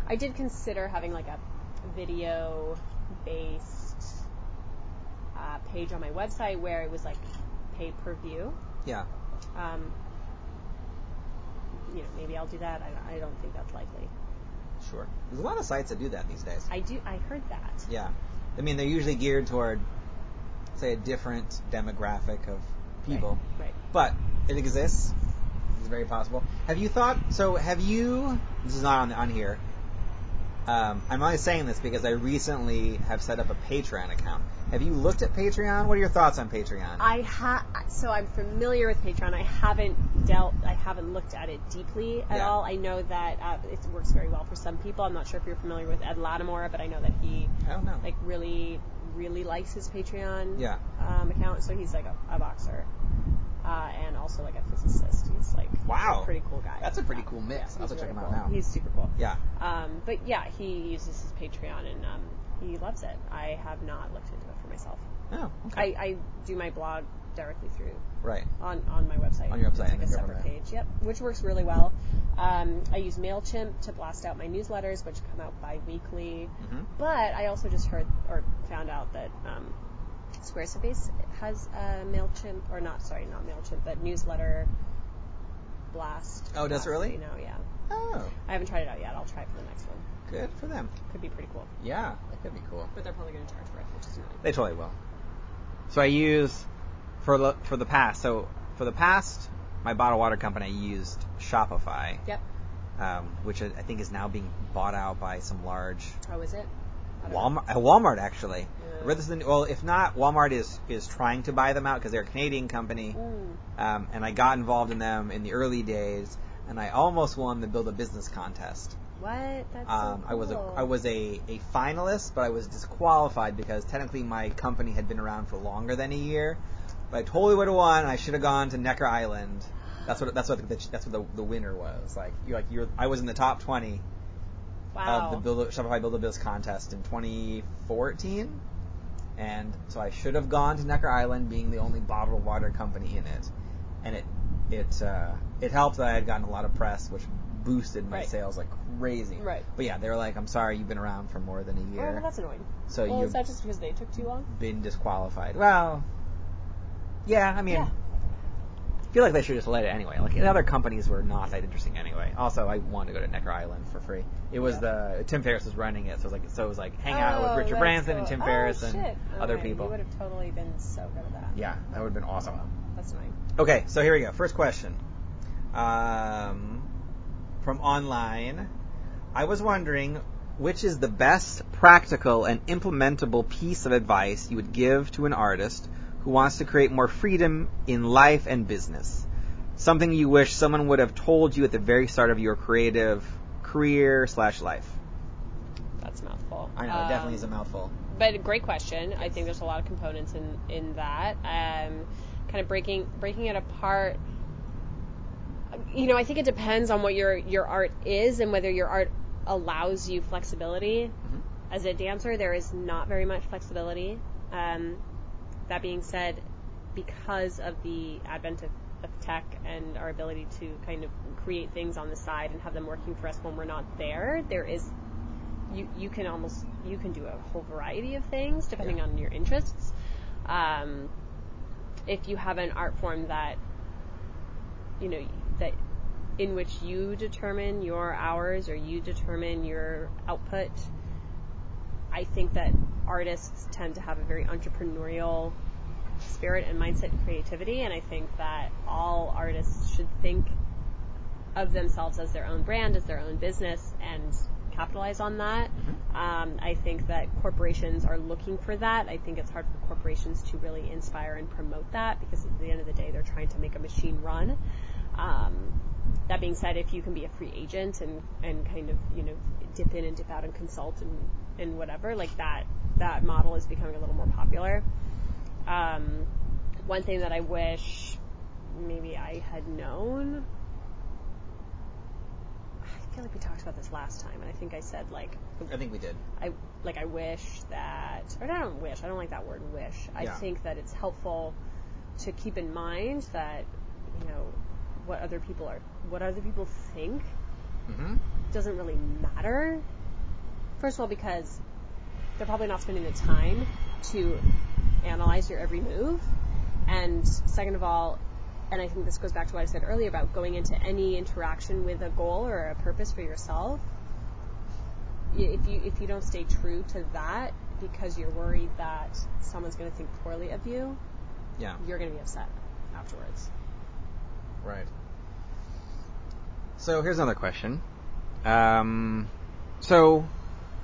[SPEAKER 2] I did consider having like a video based uh, page on my website where it was like pay per view.
[SPEAKER 1] Yeah.
[SPEAKER 2] Um, you know, maybe I'll do that. I, I don't think that's likely.
[SPEAKER 1] Sure. There's a lot of sites that do that these days.
[SPEAKER 2] I do. I heard that.
[SPEAKER 1] Yeah. I mean, they're usually geared toward, say, a different demographic of people.
[SPEAKER 2] Right.
[SPEAKER 1] But it exists. It's very possible. Have you thought? So have you? This is not on on here. Um, I'm only saying this because I recently have set up a Patreon account. Have you looked at Patreon? What are your thoughts on Patreon?
[SPEAKER 2] I ha so I'm familiar with Patreon. I haven't dealt, I haven't looked at it deeply at
[SPEAKER 1] Yeah.
[SPEAKER 2] all. I know that uh, it works very well for some people. I'm not sure if you're familiar with Ed Lattimore, but I know that he
[SPEAKER 1] I don't know.
[SPEAKER 2] like really, really likes his Patreon
[SPEAKER 1] Yeah.
[SPEAKER 2] um, account. So he's like a, a boxer uh, and also like a physicist. He's like
[SPEAKER 1] Wow.
[SPEAKER 2] pretty.
[SPEAKER 1] That's a pretty cool mix. I'll have to check
[SPEAKER 2] really
[SPEAKER 1] him out
[SPEAKER 2] cool.
[SPEAKER 1] now.
[SPEAKER 2] He's super cool.
[SPEAKER 1] yeah.
[SPEAKER 2] Um, but yeah, he uses his Patreon and um, he loves it. I have not looked into it for myself.
[SPEAKER 1] Oh, okay.
[SPEAKER 2] I, I do my blog directly through
[SPEAKER 1] right.
[SPEAKER 2] on, on my website.
[SPEAKER 1] On your website,
[SPEAKER 2] It's like a
[SPEAKER 1] then go from
[SPEAKER 2] separate page. Yep, which works really well. Um, I use Mailchimp to blast out my newsletters, which come out bi-weekly.
[SPEAKER 1] hmm
[SPEAKER 2] But I also just heard or found out that um, Squarespace has a Mailchimp, or not, sorry, not Mailchimp, but newsletter blast.
[SPEAKER 1] Oh, does it really?
[SPEAKER 2] No, yeah.
[SPEAKER 1] Oh,
[SPEAKER 2] I haven't tried it out yet. I'll try it for the next one.
[SPEAKER 1] good for them.
[SPEAKER 2] Could be pretty cool.
[SPEAKER 1] Yeah, that could be cool.
[SPEAKER 2] But they're probably going to charge for it, which is annoying.
[SPEAKER 1] They totally will. So I use for the, for the past. So for the past, my bottled water company used Shopify,
[SPEAKER 2] Yep.
[SPEAKER 1] um, which I I think is now being bought out by some large
[SPEAKER 2] Oh, is it? Know.
[SPEAKER 1] Walmart. Uh, Walmart actually.
[SPEAKER 2] Yeah.
[SPEAKER 1] I read this in, well, if not, Walmart is is trying to buy them out because they're a Canadian company.
[SPEAKER 2] Mm.
[SPEAKER 1] Um, and I got involved in them in the early days, and I almost won the Build a Business contest.
[SPEAKER 2] What? That's
[SPEAKER 1] Um,
[SPEAKER 2] so
[SPEAKER 1] I was a
[SPEAKER 2] cool.
[SPEAKER 1] I was a, a finalist, but I was disqualified because technically my company had been around for longer than a year. But I totally would have won. I should have gone to Necker Island. That's what that's what the, that's what the, the winner was. Like you like you're I was in the top twenty
[SPEAKER 2] wow.
[SPEAKER 1] of the Build Shopify Build a Biz contest in 2014, and so I should have gone to Necker Island, being the only bottled water company in it, and it it uh, it helped that I had gotten a lot of press, which boosted my
[SPEAKER 2] Right.
[SPEAKER 1] sales like crazy.
[SPEAKER 2] Right.
[SPEAKER 1] But yeah, they were like, "I'm sorry, you've been around for more than a
[SPEAKER 2] Oh,
[SPEAKER 1] year,
[SPEAKER 2] well, that's annoying.
[SPEAKER 1] so
[SPEAKER 2] well,
[SPEAKER 1] you've
[SPEAKER 2] is that just because they took too long?
[SPEAKER 1] been disqualified." Well, yeah, I mean.
[SPEAKER 2] Yeah.
[SPEAKER 1] I feel like they should just let it anyway. Like the other companies were not that interesting anyway. Also, I wanted to go to Necker Island for free. It was the Tim Ferriss was running it, so it was like so it was like hang out
[SPEAKER 2] Oh,
[SPEAKER 1] with Richard
[SPEAKER 2] that's
[SPEAKER 1] Branson and
[SPEAKER 2] cool.
[SPEAKER 1] Tim
[SPEAKER 2] Oh,
[SPEAKER 1] Ferriss and
[SPEAKER 2] shit.
[SPEAKER 1] other people.
[SPEAKER 2] You would have totally been so good at that.
[SPEAKER 1] Yeah, that would have been awesome.
[SPEAKER 2] That's annoying.
[SPEAKER 1] Okay, so here we go. First question. Um, from online. I was wondering which is the best practical and implementable piece of advice you would give to an artist who wants to create more freedom in life and business. Something you wish someone would have told you at the very start of your creative career slash life.
[SPEAKER 2] That's a mouthful.
[SPEAKER 1] I know, it definitely
[SPEAKER 2] Um,
[SPEAKER 1] is a mouthful.
[SPEAKER 2] But a great question. I think there's a lot of components in in that. Um, kind of breaking breaking it apart. You know, I think it depends on what your your art is and whether your art allows you flexibility.
[SPEAKER 1] Mhm.
[SPEAKER 2] As a dancer, there is not very much flexibility. Um, that being said, because of the advent of, of tech and our ability to kind of create things on the side and have them working for us when we're not there, there is you you can almost you can do a whole variety of things depending
[SPEAKER 1] Yeah.
[SPEAKER 2] on your interests. Um, if you have an art form that you know that in which you determine your hours or you determine your output, I think that artists tend to have a very entrepreneurial spirit and mindset creativity, and I think that all artists should think of themselves as their own brand, as their own business, and capitalize on that. Um, I think that corporations are looking for that. I think it's hard for corporations to really inspire and promote that because at the end of the day, they're trying to make a machine run. Um, that being said, if you can be a free agent and, and kind of, you know, dip in and dip out and consult and, and whatever, like that, that model is becoming a little more popular. Um, one thing that I wish maybe I had known I feel like we talked about this last time, and I think I said like
[SPEAKER 1] I think we did.
[SPEAKER 2] I like I wish that, or I don't wish. I don't like that word wish. I
[SPEAKER 1] Yeah.
[SPEAKER 2] think that it's helpful to keep in mind that you know what other people are, what other people think
[SPEAKER 1] Mm-hmm.
[SPEAKER 2] doesn't really matter. First of all, because they're probably not spending the time to analyze your every move. And second of all, and I think this goes back to what I said earlier about going into any interaction with a goal or a purpose for yourself. If you if you don't stay true to that because you're worried that someone's going to think poorly of you,
[SPEAKER 1] Yeah.
[SPEAKER 2] you're going to be upset afterwards.
[SPEAKER 1] Right. So here's another question. Um, so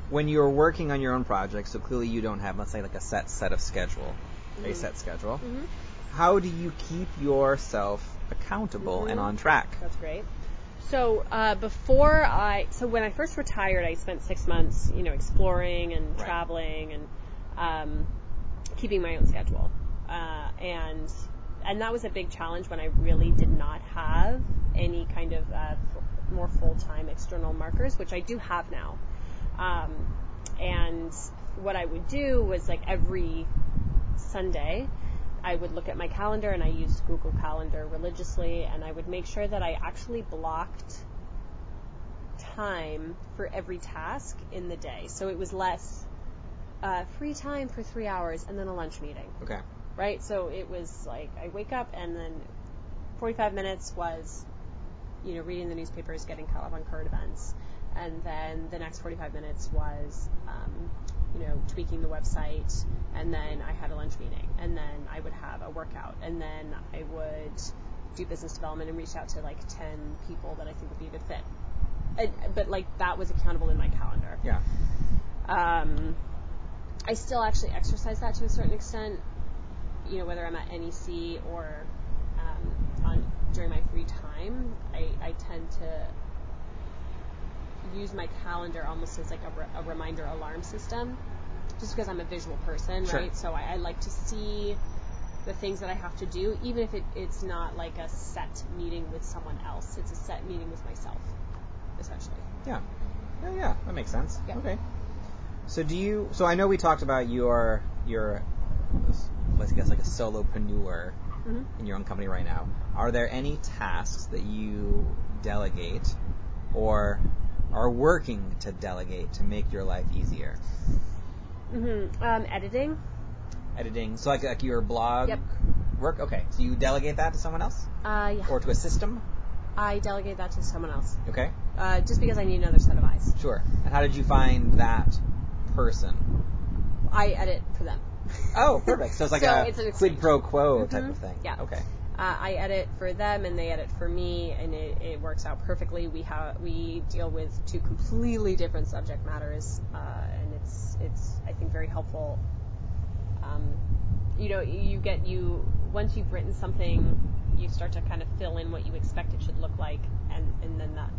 [SPEAKER 1] when you're working on your own project, so clearly you don't have, let's say, like a set set of schedule, a
[SPEAKER 2] Mhm.
[SPEAKER 1] set schedule.
[SPEAKER 2] hmm
[SPEAKER 1] How do you keep yourself accountable and
[SPEAKER 2] Mhm.
[SPEAKER 1] on track?
[SPEAKER 2] That's great. So uh, before I, so when I first retired, I spent six months, you know, exploring and
[SPEAKER 1] Right.
[SPEAKER 2] traveling and um, keeping my own schedule, uh, and and that was a big challenge when I really did not have any kind of uh, f- more full time external markers, which I do have now. Um, and what I would do was like every Sunday, I would look at my calendar and I used Google Calendar religiously and I would make sure that I actually blocked time for every task in the day. So it was less uh, free time for three hours and then a lunch meeting,
[SPEAKER 1] Okay.
[SPEAKER 2] right? So it was like I wake up and then 45 minutes was, you know, reading the newspapers, getting caught up on current events. And then the next 45 minutes was, um, you know, tweaking the website. And then I had a lunch meeting. And then I would have a workout. And then I would do business development and reach out to like 10 people that I think would be a good fit. And, but like that was accountable in my calendar.
[SPEAKER 1] Yeah.
[SPEAKER 2] Um, I still actually exercise that to a certain extent. You know, whether I'm at NEC or um, on during my free time, I, I tend to use my calendar almost as like a, re- a reminder alarm system, just because I'm a visual person,
[SPEAKER 1] Sure.
[SPEAKER 2] right? So I, I like to see the things that I have to do, even if it, it's not like a set meeting with someone else. It's a set meeting with myself, essentially.
[SPEAKER 1] Yeah. Yeah, yeah. That makes sense.
[SPEAKER 2] Yeah.
[SPEAKER 1] Okay. So do you? So I know we talked about your your, let's guess like a solopreneur
[SPEAKER 2] Mm-hmm.
[SPEAKER 1] in your own company right now. Are there any tasks that you delegate or are working to delegate to make your life easier?
[SPEAKER 2] Mm-hmm. Um, editing.
[SPEAKER 1] Editing. So like like your blog
[SPEAKER 2] Yep.
[SPEAKER 1] work. Okay. So you delegate that to someone else
[SPEAKER 2] Uh, yeah.
[SPEAKER 1] or to a system.
[SPEAKER 2] I delegate that to someone else,
[SPEAKER 1] Okay.
[SPEAKER 2] uh, just because I need another set of eyes.
[SPEAKER 1] Sure. And how did you find that person?
[SPEAKER 2] I edit for them.
[SPEAKER 1] Oh, perfect. So it's like
[SPEAKER 2] So
[SPEAKER 1] a
[SPEAKER 2] it's
[SPEAKER 1] quid pro quo type
[SPEAKER 2] Mhm.
[SPEAKER 1] of thing.
[SPEAKER 2] Yeah.
[SPEAKER 1] Okay.
[SPEAKER 2] Uh, I edit for them, and they edit for me, and it, it works out perfectly. We have we deal with two completely different subject matters, uh, and it's it's I think very helpful. Um, you know, you get you once you've written something, you start to kind of fill in what you expect it should look like, and and then that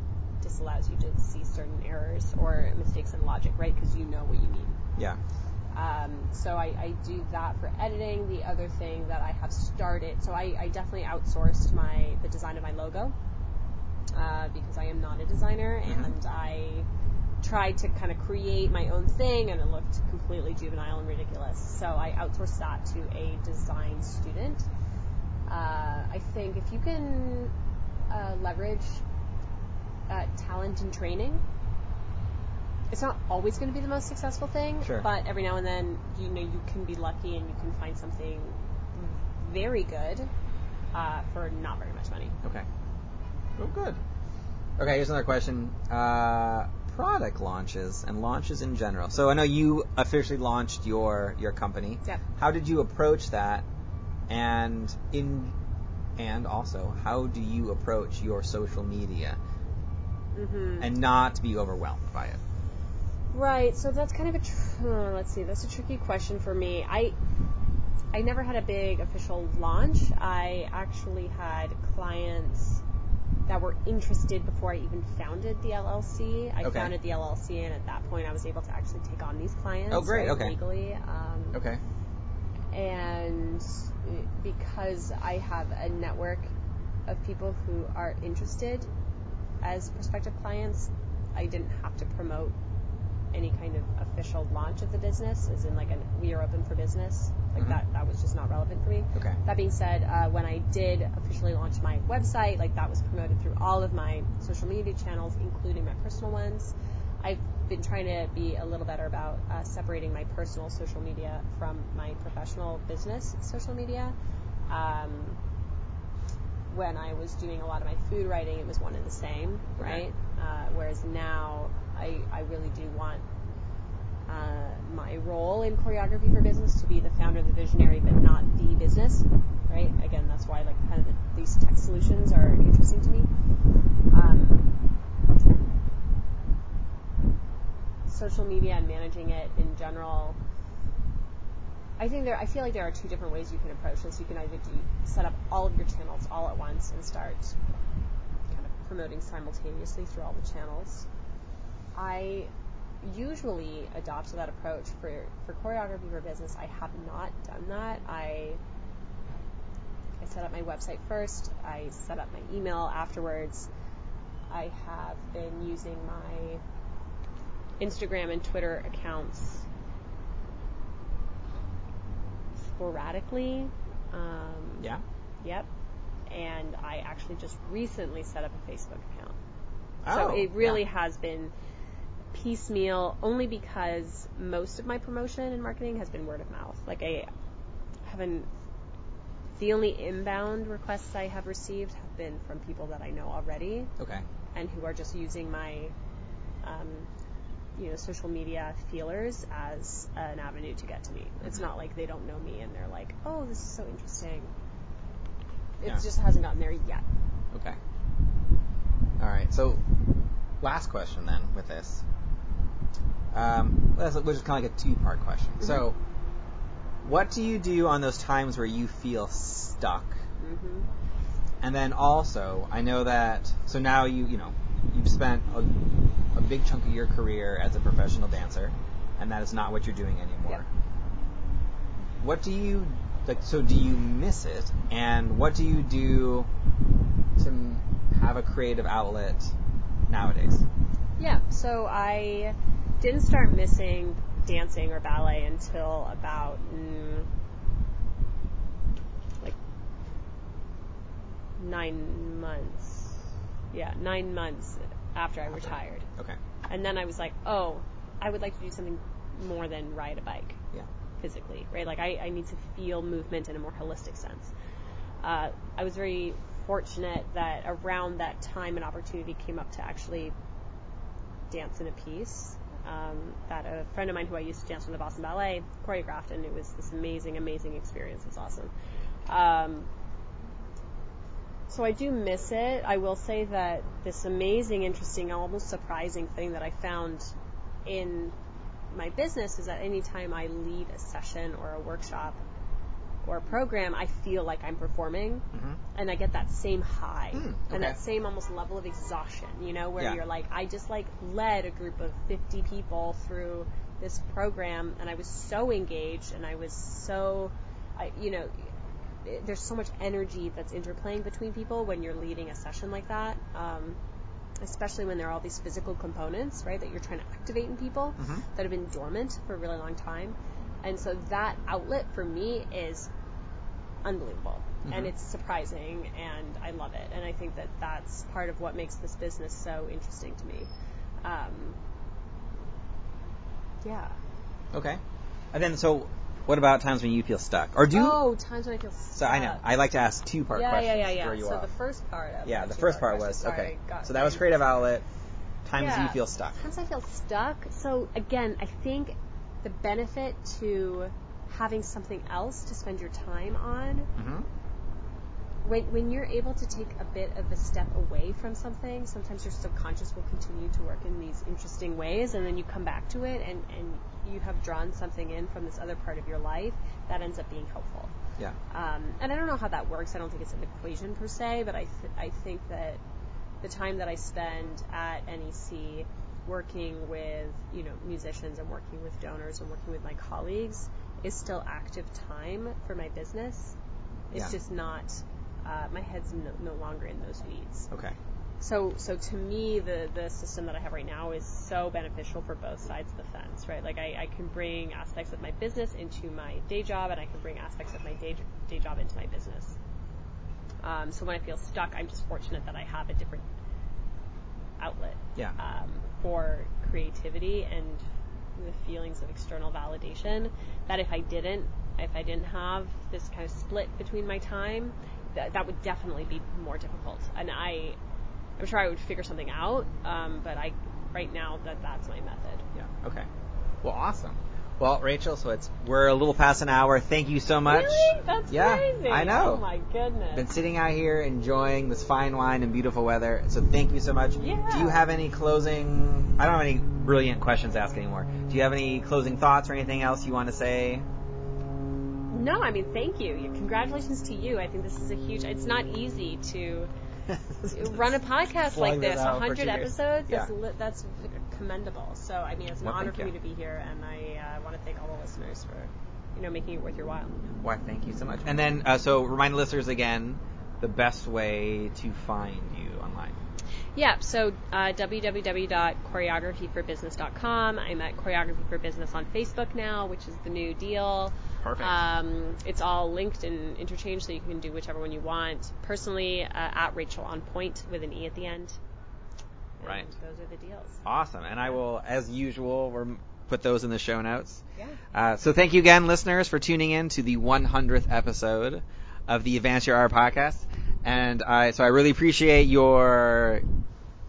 [SPEAKER 2] disallows you to see certain errors or mistakes in logic, right? Because you know what you mean.
[SPEAKER 1] Yeah.
[SPEAKER 2] Um, so I, I do that for editing. The other thing that I have started, so I, I definitely outsourced my the design of my logo uh, because I am not a designer,
[SPEAKER 1] Mhm.
[SPEAKER 2] and I tried to kind of create my own thing, and it looked completely juvenile and ridiculous. So I outsourced that to a design student. Uh, I think if you can uh, leverage uh, talent and training it's not always going to be the most successful thing,
[SPEAKER 1] Sure.
[SPEAKER 2] but every now and then, you know, you can be lucky and you can find something very good uh, for not very much money.
[SPEAKER 1] Okay. Oh, good. Okay, here's another question. Uh, product launches and launches in general. So I know you officially launched your your company.
[SPEAKER 2] Yep.
[SPEAKER 1] How did you approach that? And in and also, how do you approach your social media
[SPEAKER 2] hmm
[SPEAKER 1] and not be overwhelmed by it?
[SPEAKER 2] Right. So that's kind of a tr- uh, let's see. That's a tricky question for me. I I never had a big official launch. I actually had clients that were interested before I even founded the LLC. I
[SPEAKER 1] Okay.
[SPEAKER 2] founded the LLC, and at that point, I was able to actually take on these clients.
[SPEAKER 1] Oh, great,
[SPEAKER 2] right,
[SPEAKER 1] okay.
[SPEAKER 2] Legally. Um,
[SPEAKER 1] Okay.
[SPEAKER 2] and because I have a network of people who are interested as prospective clients, I didn't have to promote any kind of official launch of the business, as in like an we are open for business. Like
[SPEAKER 1] Mhm.
[SPEAKER 2] that, that was just not relevant for me.
[SPEAKER 1] Okay.
[SPEAKER 2] That being said, uh, when I did officially launch my website, like that was promoted through all of my social media channels, including my personal ones. I've been trying to be a little better about uh, separating my personal social media from my professional business social media. Um, when I was doing a lot of my food writing, it was one and the same,
[SPEAKER 1] Okay.
[SPEAKER 2] right? Uh, whereas now, I, I really do want uh, my role in choreography for business to be the founder, the visionary, but not the business, right? Again, that's why like kind of the, these tech solutions are interesting to me. Um, social media and managing it in general, I think there. I feel like there are two different ways you can approach this. You can either do set up all of your channels all at once and start kind of promoting simultaneously through all the channels. I usually adopt that approach for for choreography for business. I have not done that. I I set up my website first. I set up my email afterwards. I have been using my Instagram and Twitter accounts sporadically. Um,
[SPEAKER 1] Yeah.
[SPEAKER 2] Yep. And I actually just recently set up a Facebook account.
[SPEAKER 1] Oh,
[SPEAKER 2] so it really
[SPEAKER 1] yeah.
[SPEAKER 2] has been piecemeal only because most of my promotion and marketing has been word of mouth. Like I haven't the only inbound requests I have received have been from people that I know already
[SPEAKER 1] Okay.
[SPEAKER 2] and who are just using my um, you know social media feelers as an avenue to get to me. It's
[SPEAKER 1] Mhm.
[SPEAKER 2] not like they don't know me and they're like, "Oh, this is so interesting." It
[SPEAKER 1] Yeah.
[SPEAKER 2] just hasn't gotten there yet.
[SPEAKER 1] Okay. All right. So, last question then with this. Um, which is kind of like a two-part question.
[SPEAKER 2] Mm-hmm.
[SPEAKER 1] So, what do you do on those times where you feel stuck?
[SPEAKER 2] hmm
[SPEAKER 1] And then also, I know that. So now you, you know, you've spent a, a big chunk of your career as a professional dancer, and that is not what you're doing anymore.
[SPEAKER 2] Yep.
[SPEAKER 1] What do you like? So do you miss it? And what do you do to have a creative outlet nowadays?
[SPEAKER 2] Yeah, so I didn't start missing dancing or ballet until about mm, like nine months. Yeah, nine months after I retired.
[SPEAKER 1] Okay.
[SPEAKER 2] And then I was like, oh, I would like to do something more than ride a bike
[SPEAKER 1] Yeah.
[SPEAKER 2] physically, right? Like I, I need to feel movement in a more holistic sense. Uh, I was very fortunate that around that time an opportunity came up to actually dance in a piece um, that a friend of mine who I used to dance with the Boston Ballet choreographed, and it was this amazing, amazing experience. It's awesome. Um, so I do miss it. I will say that this amazing, interesting, almost surprising thing that I found in my business is that anytime I lead a session or a workshop or a program, I feel like I'm performing
[SPEAKER 1] Mm-hmm.
[SPEAKER 2] and I get that same high
[SPEAKER 1] Hmm, okay.
[SPEAKER 2] and that same almost level of exhaustion, you know, where
[SPEAKER 1] Yeah.
[SPEAKER 2] you're like, I just like led a group of 50 people through this program and I was so engaged and I was so, I, you know, there's so much energy that's interplaying between people when you're leading a session like that. Um, especially when there are all these physical components, right, that you're trying to activate in people
[SPEAKER 1] Mhm.
[SPEAKER 2] that have been dormant for a really long time. And so that outlet for me is unbelievable.
[SPEAKER 1] Mhm.
[SPEAKER 2] And it's surprising and I love it. And I think that that's part of what makes this business so interesting to me. Um, yeah.
[SPEAKER 1] Okay. And then, so what about times when you feel stuck, or do?
[SPEAKER 2] oh, times when I feel stuck.
[SPEAKER 1] so I know. I like to ask two-part
[SPEAKER 2] yeah,
[SPEAKER 1] questions.
[SPEAKER 2] yeah, yeah, yeah.
[SPEAKER 1] you
[SPEAKER 2] So
[SPEAKER 1] off.
[SPEAKER 2] the first part of
[SPEAKER 1] yeah,
[SPEAKER 2] the
[SPEAKER 1] first
[SPEAKER 2] two-part
[SPEAKER 1] was okay. So that was creative outlet. Times you feel stuck.
[SPEAKER 2] Times I feel stuck. So again, I think the benefit to having something else to spend your time on
[SPEAKER 1] Mm-hmm.
[SPEAKER 2] when, when you're able to take a bit of a step away from something, sometimes your subconscious will continue to work in these interesting ways, and then you come back to it, and, and you have drawn something in from this other part of your life that ends up being helpful.
[SPEAKER 1] Yeah.
[SPEAKER 2] Um, and I don't know how that works. I don't think it's an equation per se, but I, th- I think that the time that I spend at NEC working with you know musicians and working with donors and working with my colleagues is still active time for my business. It's
[SPEAKER 1] Yeah.
[SPEAKER 2] just not. Uh, my head's no, no longer in those weeds.
[SPEAKER 1] Okay.
[SPEAKER 2] So, so to me, the the system that I have right now is so beneficial for both sides of the fence, right? Like I, I can bring aspects of my business into my day job, and I can bring aspects of my day day job into my business. Um, so when I feel stuck, I'm just fortunate that I have a different outlet
[SPEAKER 1] Yeah.
[SPEAKER 2] um, for creativity and the feelings of external validation. That if I didn't, if I didn't have this kind of split between my time, that that would definitely be more difficult. And I, I'm sure I would figure something out. Um, but I, right now, that that's my method.
[SPEAKER 1] Yeah. Okay. Well, awesome. Well, Rachel, so it's we're a little past an hour. Thank you so much.
[SPEAKER 2] Really? That's
[SPEAKER 1] Yeah,
[SPEAKER 2] crazy.
[SPEAKER 1] I know.
[SPEAKER 2] Oh my goodness.
[SPEAKER 1] Been sitting out here enjoying this fine wine and beautiful weather. So thank you so much.
[SPEAKER 2] Yeah.
[SPEAKER 1] Do you have any closing? I don't have any brilliant questions to ask anymore. Do you have any closing thoughts or anything else you want to say?
[SPEAKER 2] No, I mean, thank you. Congratulations to you. I think this is a huge. It's not easy to run a podcast like
[SPEAKER 1] this
[SPEAKER 2] this. 100
[SPEAKER 1] two years.
[SPEAKER 2] episodes. That's
[SPEAKER 1] Yeah.
[SPEAKER 2] li- that's commendable. So, I mean, it's an
[SPEAKER 1] Well,
[SPEAKER 2] honor for
[SPEAKER 1] you.
[SPEAKER 2] me to be here, and I uh, want to thank all the listeners for, you know, making it worth your while.
[SPEAKER 1] Why, thank you so much. And then, uh, so remind listeners again the best way to find you.
[SPEAKER 2] Yeah, so uh, www.choreographyforbusiness.com. I'm at Choreography for Business on Facebook now, which is the new deal.
[SPEAKER 1] Perfect.
[SPEAKER 2] Um, it's all linked and interchanged, so you can do whichever one you want. Personally, uh, at Rachel on Point with an E at the end. And
[SPEAKER 1] Right.
[SPEAKER 2] Those are the deals.
[SPEAKER 1] Awesome. And I will, as usual, rem- put those in the show notes.
[SPEAKER 2] Yeah.
[SPEAKER 1] Uh, so thank you again, listeners, for tuning in to the 100th episode of the Advance Your Art podcast. And I, so I really appreciate your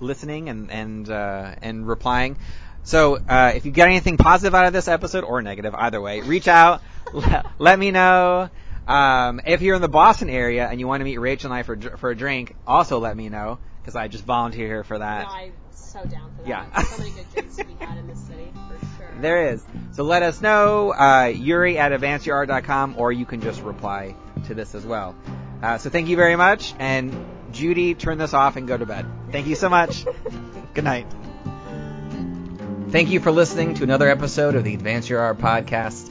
[SPEAKER 1] listening and and uh, and replying. So uh, if you get anything positive out of this episode or negative, either way, reach out. let, let me know. Um, if you're in the Boston area and you want to meet Rachel and I for for a drink, also let me know because I just volunteer here for that.
[SPEAKER 2] No, I'm so down for that.
[SPEAKER 1] Yeah.
[SPEAKER 2] So many good drinks to be had in this city.
[SPEAKER 1] There is. So let us know, uh, Yuri at advanceyourart.com, or you can just reply to this as well. Uh, so thank you very much, and Judy, turn this off and go to bed. Thank you so much. Good night. Thank you for listening to another episode of the Advance Your Art podcast.